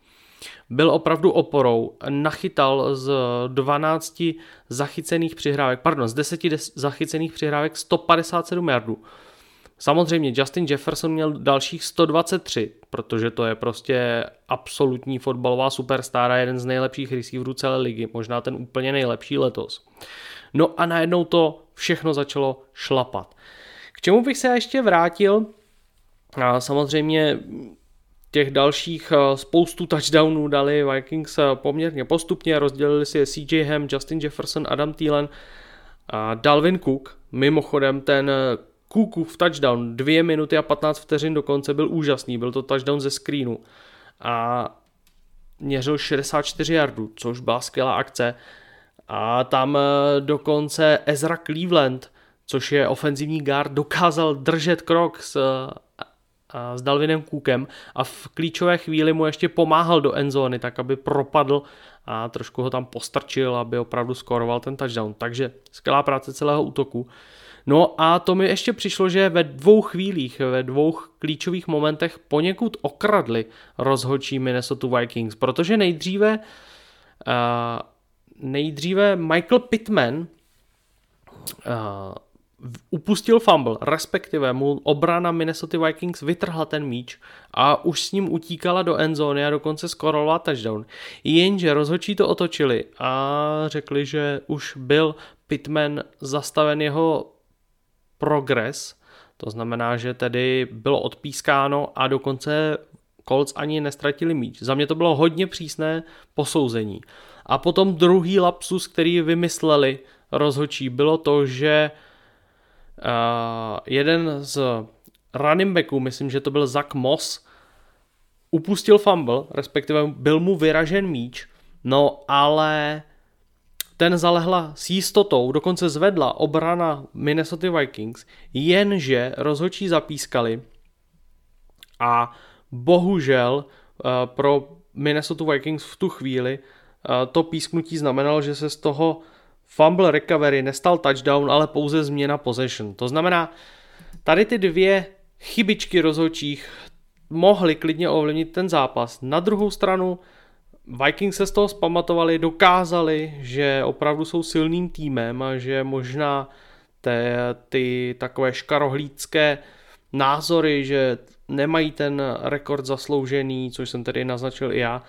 byl opravdu oporou, nachytal z 12 zachycených přihrávek, pardon, z 10 zachycených přihrávek 157 yardů. Samozřejmě Justin Jefferson měl dalších 123, protože to je prostě absolutní fotbalová superstar a jeden z nejlepších receiverů celé ligy, možná ten úplně nejlepší letos. No a najednou to všechno začalo šlapat. Čemu bych se ještě vrátil, a samozřejmě těch dalších spoustu touchdownů dali Vikings poměrně postupně, rozdělili si je CJ Ham, Justin Jefferson, Adam Thielen a Dalvin Cook. Mimochodem ten eh, Cookův touchdown 2 minuty a 15 vteřin dokonce byl úžasný, byl to touchdown ze screenu. A měřil 64 yardů, což byla skvělá akce. A tam dokonce Ezra Cleveland, což je ofenzivní guard, dokázal držet krok s s Dalvinem Cookem a v klíčové chvíli mu ještě pomáhal do endzóny, tak aby propadl a trošku ho tam postrčil, aby opravdu skoroval ten touchdown. Takže skvělá práce celého útoku. No a to mi ještě přišlo, že ve dvou chvílích, ve dvou klíčových momentech poněkud okradli rozhodčí Minnesota Vikings, protože nejdříve uh, nejdříve Michael Pittman uh, upustil fumble, respektive mu obrana Minnesota Vikings vytrhla ten míč a už s ním utíkala do endzóny a dokonce skorolovala touchdown. Jenže rozhodčí to otočili a řekli, že už byl Pitman zastaven jeho progres, to znamená, že tedy bylo odpískáno a dokonce Colts ani nestratili míč. Za mě to bylo hodně přísné posouzení. A potom druhý lapsus, který vymysleli rozhodčí, bylo to, že jeden z running backů, myslím, že to byl Zach Moss, upustil fumble, respektive byl mu vyražen míč, no ale ten zalehla s jistotou, dokonce zvedla obrana Minnesota Vikings, jenže rozhodčí zapískali a bohužel uh, pro Minnesota Vikings v tu chvíli uh, to písknutí znamenalo, že se z toho fumble recovery nestal touchdown, ale pouze změna possession. To znamená, tady ty dvě chybičky rozhodčích mohly klidně ovlivnit ten zápas. Na druhou stranu Vikings se z toho zpamatovali, dokázali, že opravdu jsou silným týmem a že možná te, ty takové škarohlídské názory, že nemají ten rekord zasloužený, což jsem tedy naznačil i já,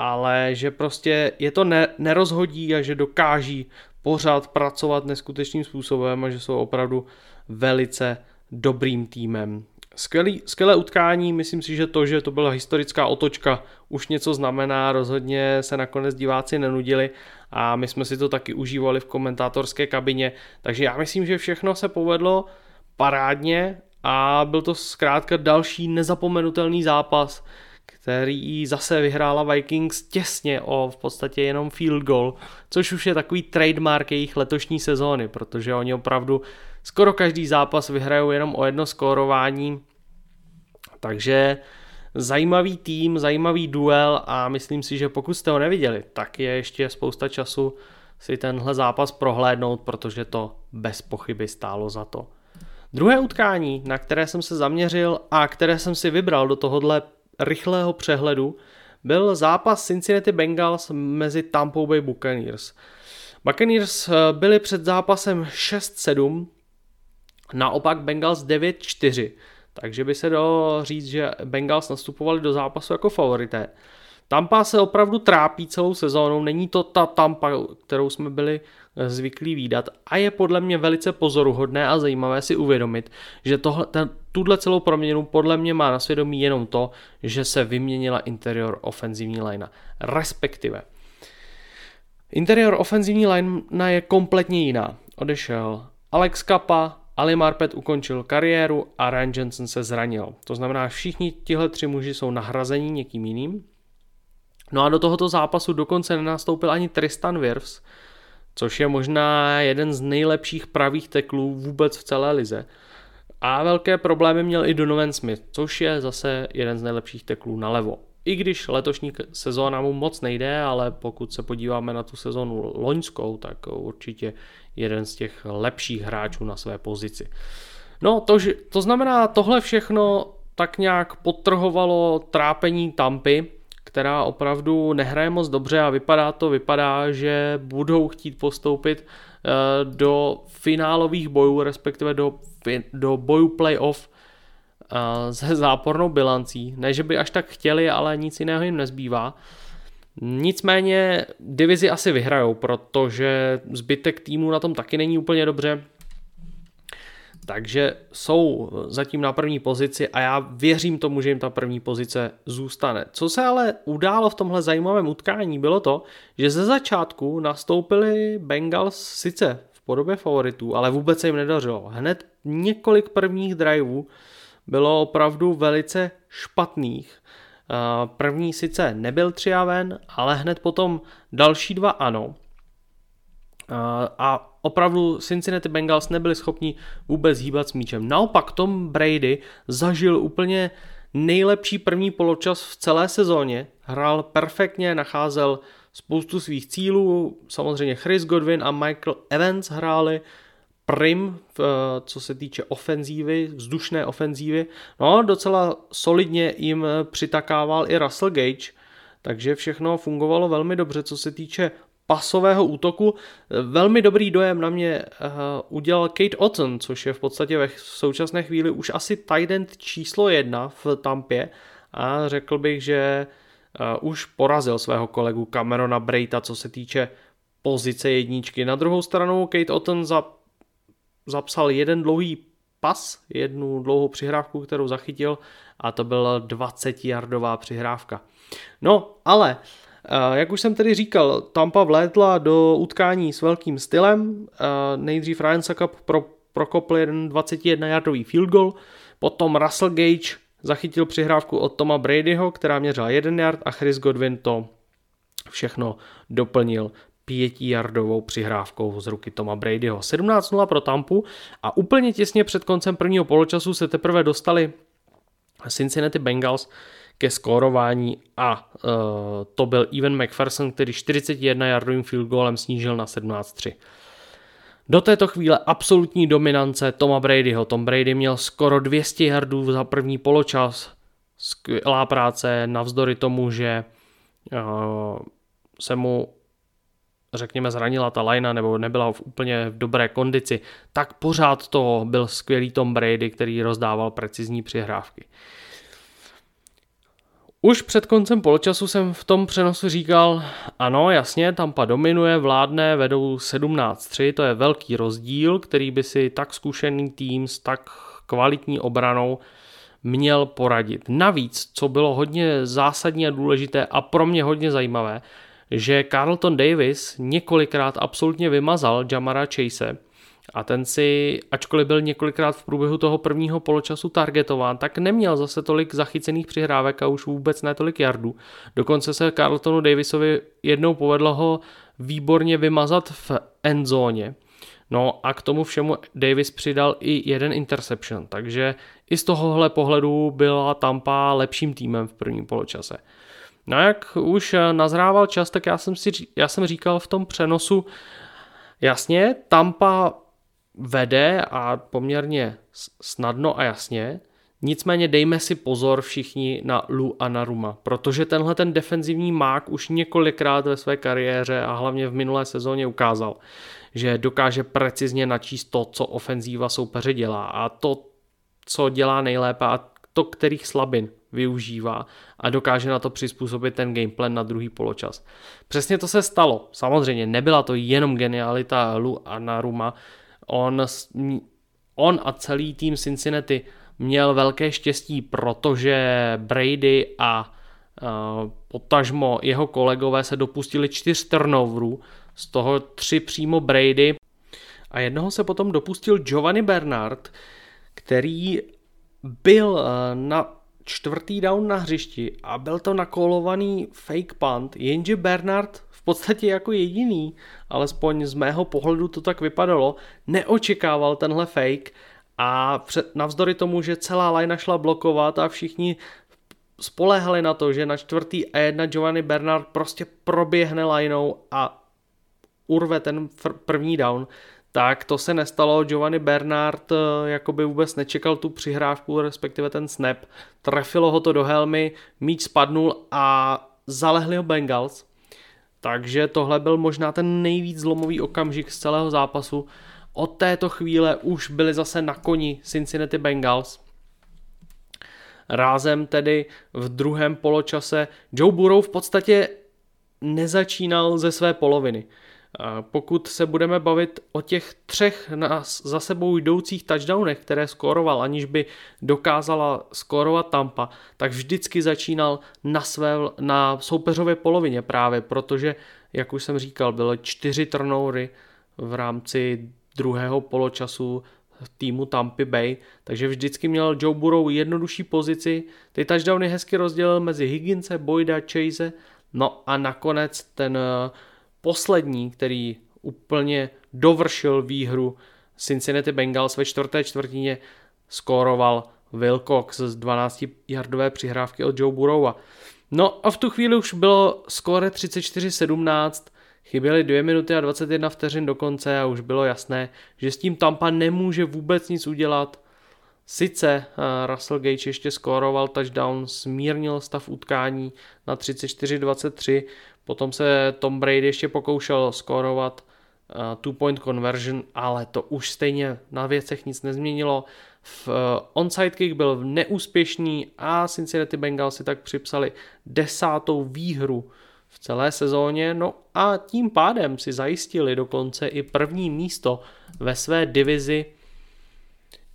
ale že prostě je to ne, nerozhodí a že dokáží pořád pracovat neskutečným způsobem a že jsou opravdu velice dobrým týmem. Skvělý, skvělé utkání, myslím si, že to, že to byla historická otočka, už něco znamená, rozhodně se nakonec diváci nenudili a my jsme si to taky užívali v komentátorské kabině, takže já myslím, že všechno se povedlo parádně a byl to zkrátka další nezapomenutelný zápas, který zase vyhrála Vikings těsně o v podstatě jenom field goal, což už je takový trademark jejich letošní sezóny, protože oni opravdu skoro každý zápas vyhrajou jenom o jedno skórování, takže zajímavý tým, zajímavý duel a myslím si, že pokud jste ho neviděli, tak je ještě spousta času si tenhle zápas prohlédnout, protože to bez pochyby stálo za to. Druhé utkání, na které jsem se zaměřil a které jsem si vybral do tohohle rychlého přehledu, byl zápas Cincinnati Bengals mezi Tampa Bay Buccaneers. Buccaneers eh, byli před zápasem 6-7, naopak Bengals 9-4, takže by se dalo říct, že Bengals nastupovali do zápasu jako favorité. Tampa se opravdu trápí celou sezónou, není to ta Tampa, kterou jsme byli eh, zvyklí výdat a je podle mě velice pozoruhodné a zajímavé si uvědomit, že tohle, ten, tuhle celou proměnu podle mě má na svědomí jenom to, že se vyměnila interior ofenzivní linea, respektive interior ofenzivní linea je kompletně jiná. Odešel Alex Kappa, Ali Marpet ukončil kariéru a Ryan Jensen se zranil. To znamená, všichni tihle tři muži jsou nahrazení někým jiným. No a do tohoto zápasu dokonce nenastoupil ani Tristan Wirfs, což je možná jeden z nejlepších pravých teklů vůbec v celé lize. A velké problémy měl i Donovan Smith, což je zase jeden z nejlepších teklů na levo. I když letošní sezóna mu moc nejde, ale pokud se podíváme na tu sezónu loňskou, tak určitě jeden z těch lepších hráčů na své pozici. No, to, to znamená, tohle všechno tak nějak potrhovalo trápení Tampy, která opravdu nehraje moc dobře a vypadá to, vypadá, že budou chtít postoupit eh, do finálových bojů, respektive do, do bojů playoff eh, se zápornou bilancí. Ne, že by až tak chtěli, ale nic jiného jim nezbývá. Nicméně divizi asi vyhrajou, protože zbytek týmu na tom taky není úplně dobře. Takže jsou zatím na první pozici a já věřím tomu, že jim ta první pozice zůstane. Co se ale událo v tomhle zajímavém utkání, bylo to, že ze začátku nastoupili Bengals sice podobě favoritů, ale vůbec se jim nedařilo. Hned několik prvních driveů bylo opravdu velice špatných. První sice nebyl třiaven, ale hned potom další dva ano. A opravdu Cincinnati Bengals nebyli schopni vůbec hýbat s míčem. Naopak Tom Brady zažil úplně nejlepší první poločas v celé sezóně. Hrál perfektně, nacházel spoustu svých cílů. Samozřejmě Chris Godwin a Michael Evans hráli prim, co se týče ofenzívy, vzdušné ofenzívy. No, docela solidně jim přitakával i Russell Gage, takže všechno fungovalo velmi dobře, co se týče pasového útoku. Velmi dobrý dojem na mě udělal Kate Otten, což je v podstatě ve současné chvíli už asi tight end číslo jedna v Tampě a řekl bych, že už porazil svého kolegu Camerona Breita, co se týče pozice jedničky. Na druhou stranu Kate Otten za, zapsal jeden dlouhý pas, jednu dlouhou přihrávku, kterou zachytil a to byla 20-yardová přihrávka. No, ale uh, jak už jsem tedy říkal, Tampa vlétla do utkání s velkým stylem. Nejdřív Ryan Sakup pro, prokopl jeden 21-yardový field goal, potom Russell Gage zachytil přihrávku od Toma Bradyho, která měřila 1 yard a Chris Godwin to všechno doplnil pětijardovou přihrávkou z ruky Toma Bradyho. 17-0 pro Tampu a úplně těsně před koncem prvního poločasu se teprve dostali Cincinnati Bengals, ke skórování a uh, to byl Evan McPherson, který 41 yardovým field goalem snížil na 17-3. Do této chvíle absolutní dominance Toma Bradyho. Tom Brady měl skoro 200 yardů za první poločas. Skvělá práce navzdory tomu, že uh, se mu řekněme zranila ta lajna nebo nebyla v úplně v dobré kondici, tak pořád to byl skvělý Tom Brady, který rozdával precizní přihrávky. Už před koncem poločasu jsem v tom přenosu říkal, ano, jasně, Tampa dominuje, vládne, vedou 17-3, to je velký rozdíl, který by si tak zkušený tým s tak kvalitní obranou měl poradit. Navíc, co bylo hodně zásadní a důležité a pro mě hodně zajímavé, že Carlton Davis několikrát absolutně vymazal Jamara Chase A ten si, ačkoliv byl několikrát v průběhu toho prvního poločasu targetován, tak neměl zase tolik zachycených přihrávek a už vůbec ne tolik jardů. Dokonce se Carltonu Davisovi jednou povedlo ho výborně vymazat v endzóně. No a k tomu všemu Davis přidal i jeden interception, takže i z tohohle pohledu byla Tampa lepším týmem v prvním poločase. No a jak už nazrával čas, tak já jsem, si, já jsem říkal v tom přenosu, jasně, Tampa vede a poměrně snadno a jasně, Nicméně dejme si pozor všichni na Lu a na Ruma, protože tenhle ten defenzivní mák už několikrát ve své kariéře a hlavně v minulé sezóně ukázal, že dokáže precizně načíst to, co ofenzíva soupeře dělá a to, co dělá nejlépe a to, kterých slabin využívá a dokáže na to přizpůsobit ten gameplan na druhý poločas. Přesně to se stalo. Samozřejmě nebyla to jenom genialita Lu a Naruma. On, on a celý tým Cincinnati měl velké štěstí, protože Brady a uh, potažmo jeho kolegové se dopustili čtyř turnoverů, z toho tři přímo Brady. A jednoho se potom dopustil Giovanni Bernard, který byl na čtvrtý down na hřišti a byl to nakolovaný fake punt, jenže Bernard v podstatě jako jediný, alespoň z mého pohledu to tak vypadalo, neočekával tenhle fake a před, navzdory tomu, že celá line šla blokovat a všichni spolehali na to, že na čtvrtý a jedna Giovanni Bernard prostě proběhne lineou a urve ten první down, tak to se nestalo. Giovanni Bernard eh, jakoby vůbec nečekal tu přihrávku, respektive ten snap. Trefilo ho to do helmy, míč spadnul a zalehli ho Bengals. Takže tohle byl možná ten nejvíc zlomový okamžik z celého zápasu. Od této chvíle už byli zase na koni Cincinnati Bengals. Rázem tedy v druhém poločase Joe Burrow v podstatě nezačínal ze své poloviny. Pokud se budeme bavit o těch třech za sebou jdoucích touchdownech, které skóroval, aniž by dokázala skórovat Tampa, tak vždycky začínal na, své, na soupeřově polovině právě, protože, jak už jsem říkal, byly čtyři turnovery v rámci druhého poločasu týmu Tampa Bay, takže vždycky měl Joe Burrow jednodušší pozici, ty touchdowny hezky rozdělil mezi Higginse, Boyda, Chase, no a nakonec ten uh, poslední, který úplně dovršil výhru Cincinnati Bengals ve čtvrté čtvrtině, skóroval Wilcox z 12-yardové přihrávky od Joe Burrowa. No a v tu chvíli už bylo skóre 34-17, chyběly 2 minuty a 21 vteřin do konce a už bylo jasné, že s tím Tampa nemůže vůbec nic udělat. Sice uh, Russell Gage ještě skóroval touchdown, smírnil stav utkání na 34-23, Potom se Tom Brady ještě pokoušel skórovat uh, two point conversion, ale to už stejně na věcech nic nezměnilo. V uh, onside kick byl neúspěšný a Cincinnati Bengals si tak připsali desátou výhru v celé sezóně, no a tím pádem si zajistili dokonce i první místo ve své divizi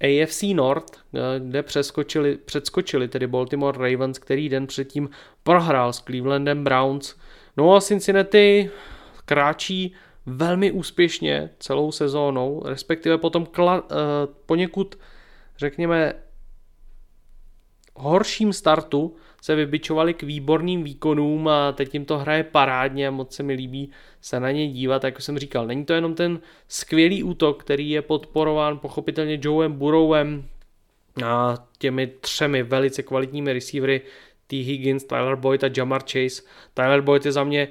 AFC North, eh, kde přeskočili, předskočili tedy Baltimore Ravens, který den předtím prohrál s Clevelandem Browns. No a Cincinnati kráčí velmi úspěšně celou sezónou, respektive potom kla, uh, poněkud, řekněme, horším startu se vybičovali k výborným výkonům a teď jim to hraje parádně a moc se mi líbí se na ně dívat, jako jsem říkal. Není to jenom ten skvělý útok, který je podporován pochopitelně Joeem Burrowem a těmi třemi velice kvalitními receivery T. Higgins, Tyler Boyd a Jamar Chase. Tyler Boyd je za mě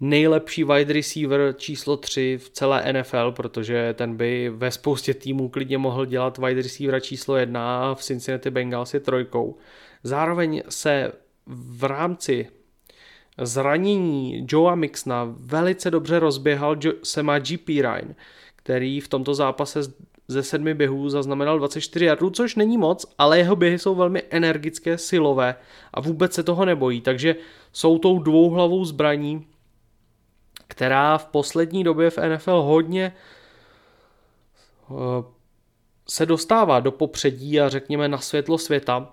nejlepší wide receiver číslo 3 v celé NFL, protože ten by ve spoustě týmů klidně mohl dělat wide receivera číslo 1 a v Cincinnati Bengals je trojkou. Zároveň se v rámci zranění Joea Mixna velice dobře rozběhal Sema G.P. Ryan, který v tomto zápase ze sedmi běhů zaznamenal 24 yardů, což není moc, ale jeho běhy jsou velmi energické, silové a vůbec se toho nebojí, takže jsou tou dvouhlavou zbraní, která v poslední době v NFL hodně eh, se dostává do popředí a řekněme na světlo světa,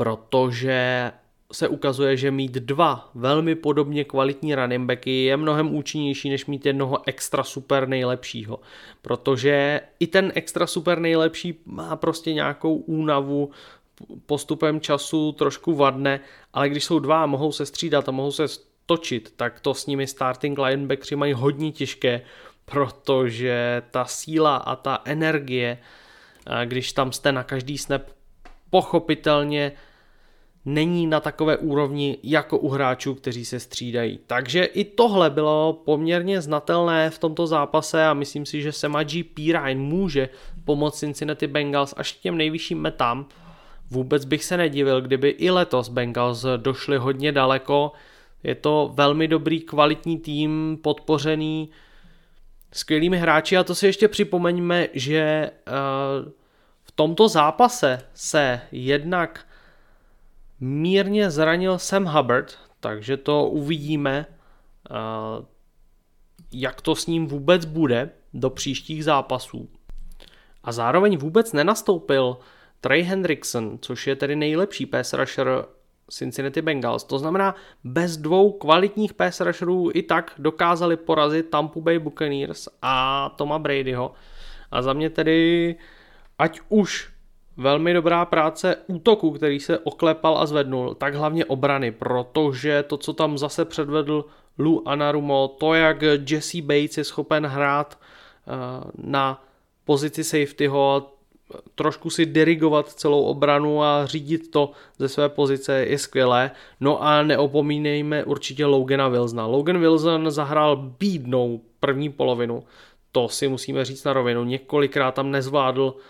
protože se ukazuje, že mít dva velmi podobně kvalitní running backy je mnohem účinnější, než mít jednoho extra super nejlepšího. Protože i ten extra super nejlepší má prostě nějakou únavu, postupem času trošku vadne, ale když jsou dva a mohou se střídat a mohou se točit, tak to s nimi starting linebackři mají hodně těžké, protože ta síla a ta energie, když tam jste na každý snap, pochopitelně není na takové úrovni jako u hráčů, kteří se střídají. Takže i tohle bylo poměrně znatelné v tomto zápase a myslím si, že Semaji P. Ryan může pomoct Cincinnati Bengals až k těm nejvyšším metám. Vůbec bych se nedivil, kdyby i letos Bengals došli hodně daleko. Je to velmi dobrý, kvalitní tým, podpořený skvělými hráči a to si ještě připomeňme, že v tomto zápase se jednak mírně zranil Sam Hubbard, takže to uvidíme, jak to s ním vůbec bude do příštích zápasů. A zároveň vůbec nenastoupil Trey Hendrickson, což je tedy nejlepší pass rusher Cincinnati Bengals. To znamená, bez dvou kvalitních pass rusherů i tak dokázali porazit Tampa Bay Buccaneers a Toma Bradyho. A za mě tedy, ať už velmi dobrá práce útoku, který se oklepal a zvednul, tak hlavně obrany, protože to, co tam zase předvedl Lou Anarumo, to, jak Jesse Bates je schopen hrát uh, na pozici safetyho, trošku si dirigovat celou obranu a řídit to ze své pozice je skvělé. No a neopomínejme určitě Logana Wilsona. Logan Wilson zahrál bídnou první polovinu, to si musíme říct na rovinu. Několikrát tam nezvládl uh,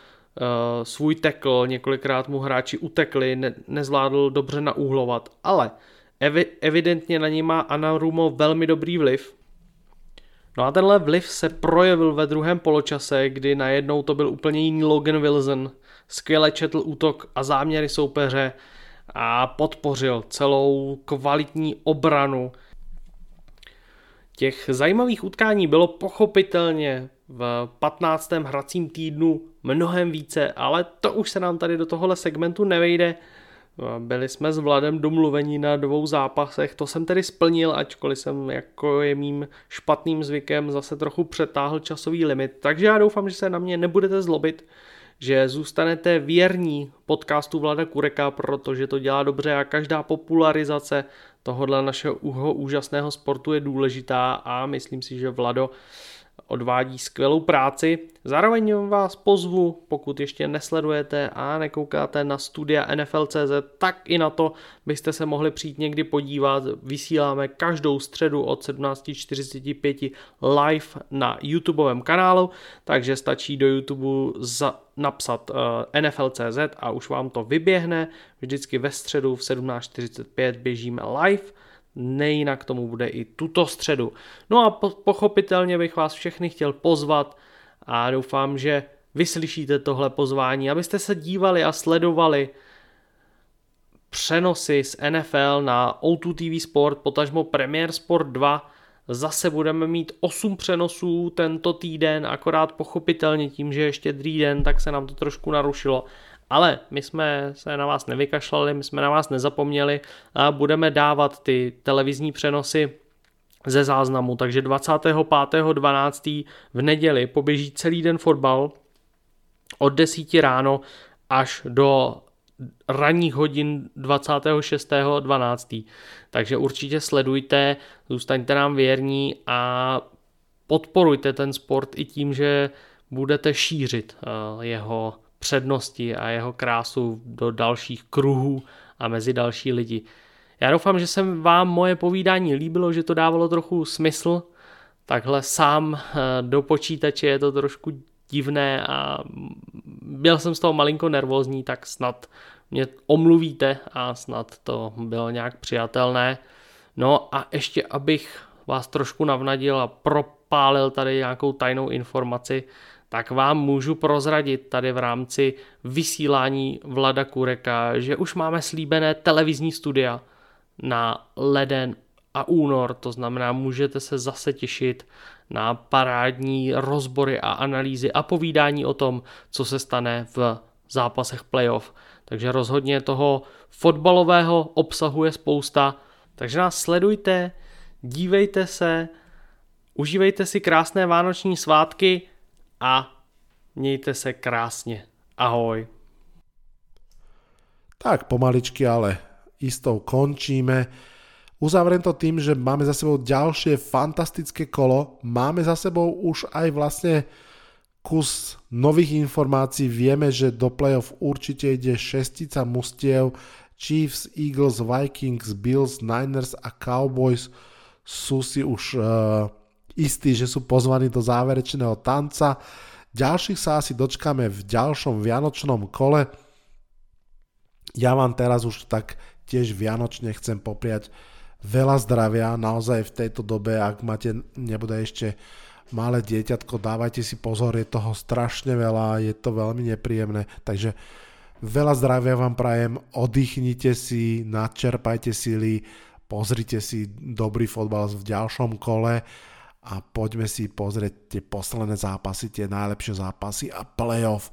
svůj tekl, několikrát mu hráči utekli, ne, nezvládl dobře naúhlovat, ale evi, evidentně na něj má Anarumo velmi dobrý vliv, No a tenhle vliv se projevil ve druhém poločase, kdy najednou to byl úplně jiný Logan Wilson, skvěle četl útok a záměry soupeře a podpořil celou kvalitní obranu. Těch zajímavých utkání bylo pochopitelně v 15. hracím týdnu mnohem více, ale to už se nám tady do tohohle segmentu nevejde. Byli jsme s Vladem domluvení na dvou zápasech, to jsem tedy splnil, ačkoliv jsem jako je mým špatným zvykem zase trochu přetáhl časový limit. Takže já doufám, že se na mě nebudete zlobit, že zůstanete věrní podcastu Vlada Kureka, protože to dělá dobře a každá popularizace tohohle našeho úžasného sportu je důležitá a myslím si, že Vlado odvádí skvělou práci. Zároveň vás pozvu, pokud ještě nesledujete a nekoukáte na studia NFL.cz, tak i na to byste se mohli přijít někdy podívat. Vysíláme každou středu od 17.45 live na YouTubeovém kanálu, takže stačí do YouTube za, napsat uh, eh, NFL.cz a už vám to vyběhne. Vždycky ve středu v 17.45 běžíme live nejinak tomu bude i tuto středu. No a pochopitelně bych vás všechny chtěl pozvat a doufám, že vyslyšíte tohle pozvání, abyste se dívali a sledovali přenosy z NFL na O2 TV Sport, potažmo Premier Sport 2. Zase budeme mít 8 přenosů tento týden, akorát pochopitelně tím, že ještě druhý den, tak se nám to trošku narušilo. Ale my jsme se na vás nevykašlali, my jsme na vás nezapomněli a budeme dávat ty televizní přenosy ze záznamu, takže 25.12. v neděli poběží celý den fotbal od 10 ráno až do ranních hodin 26.12. Takže určitě sledujte, zůstaňte nám věrní a podporujte ten sport i tím, že budete šířit eh, jeho přednosti a jeho krásu do dalších kruhů a mezi další lidi. Já doufám, že se vám moje povídání líbilo, že to dávalo trochu smysl. Takhle sám eh, do počítače je to trošku divné a byl jsem z toho malinko nervózní, tak snad mě omluvíte a snad to bylo nějak přijatelné. No a ještě abych vás trošku navnadil a propálil tady nějakou tajnou informaci, tak vám můžu prozradit tady v rámci vysílání Vlada Kureka, že už máme slíbené televizní studia na leden a únor, to znamená, můžete se zase těšit na parádní rozbory a analýzy a povídání o tom, co se stane v zápasech playoff. takže rozhodně toho fotbalového obsahu je spousta, takže nás sledujte, dívejte se, užívejte si krásné vánoční svátky a mějte se krásně. Ahoj. Tak pomaličky, ale istou končíme. Uzavriem to tým, že máme za sebou ďalšie fantastické kolo. Máme za sebou už aj vlastne kus nových informácií. Vieme, že do playoff určite ide šestica mustiev. Chiefs, Eagles, Vikings, Bills, Niners a Cowboys sú si už uh, istí, že sú pozvaní do záverečného tanca. Ďalších sa asi dočkáme v ďalšom vianočnom kole. Ja vám teraz už tak tiež vianočne chcem popriať veľa zdravia, naozaj v tejto dobe, ak máte, nebude ešte malé dieťatko, dávajte si pozor, je toho strašne veľa, je to veľmi nepríjemné, takže veľa zdravia vám prajem, oddychnite si, nadčerpajte sily, pozrite si dobrý fotbal v ďalšom kole a poďme si pozrieť tie posledné zápasy, tie najlepšie zápasy a playoff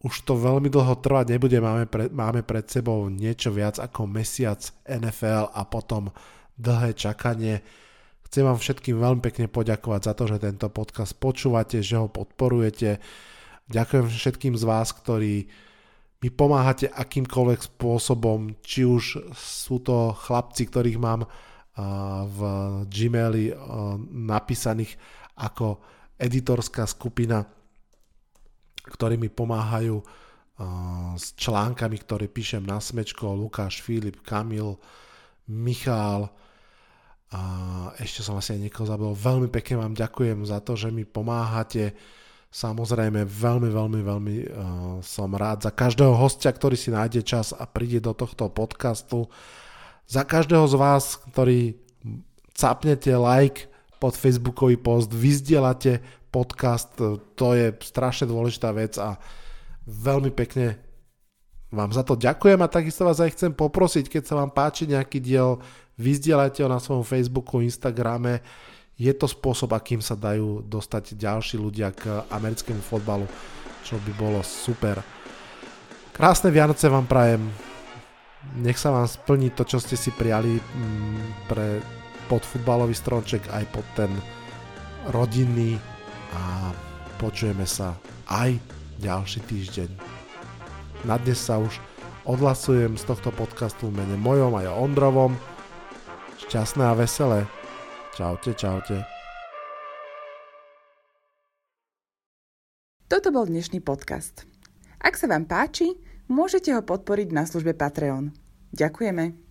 už to veľmi dlho trvať nebude, máme, pre, máme pred sebou niečo viac ako mesiac NFL a potom dlhé čakanie. Chcem vám všetkým veľmi pekne poďakovať za to, že tento podcast počúvate, že ho podporujete. Ďakujem všetkým z vás, ktorí mi pomáhate akýmkoľvek spôsobom, či už sú to chlapci, ktorých mám v Gmaili napísaných ako editorská skupina ktorí mi pomáhajú s článkami, ktoré píšem na smečko, Lukáš, Filip, Kamil, Michál, a ešte som aj niekoho zabil. Veľmi pekne vám ďakujem za to, že mi pomáhate. Samozrejme, veľmi, veľmi, veľmi uh, som rád za každého hostia, ktorý si nájde čas a príde do tohto podcastu. Za každého z vás, ktorý capnete like pod facebookový post, vyzdielate podcast, to je strašne dôležitá vec a veľmi pekne vám za to ďakujem a takisto vás aj chcem poprosiť, keď sa vám páči nejaký diel, vyzdielajte ho na svojom Facebooku, Instagrame. Je to spôsob, akým sa dajú dostať ďalší ľudia k americkému fotbalu, čo by bolo super. Krásne Vianoce vám prajem. Nech sa vám splní to, čo ste si prijali mm, pre podfutbalový stronček aj pod ten rodinný a počujeme sa aj ďalší týždeň. Na dnes sa už odhlasujem z tohto podcastu v mene mojom aj Ondrovom. Šťastné a veselé. Čaute, čaute. Toto bol dnešný podcast. Ak sa vám páči, môžete ho podporiť na službe Patreon. Ďakujeme.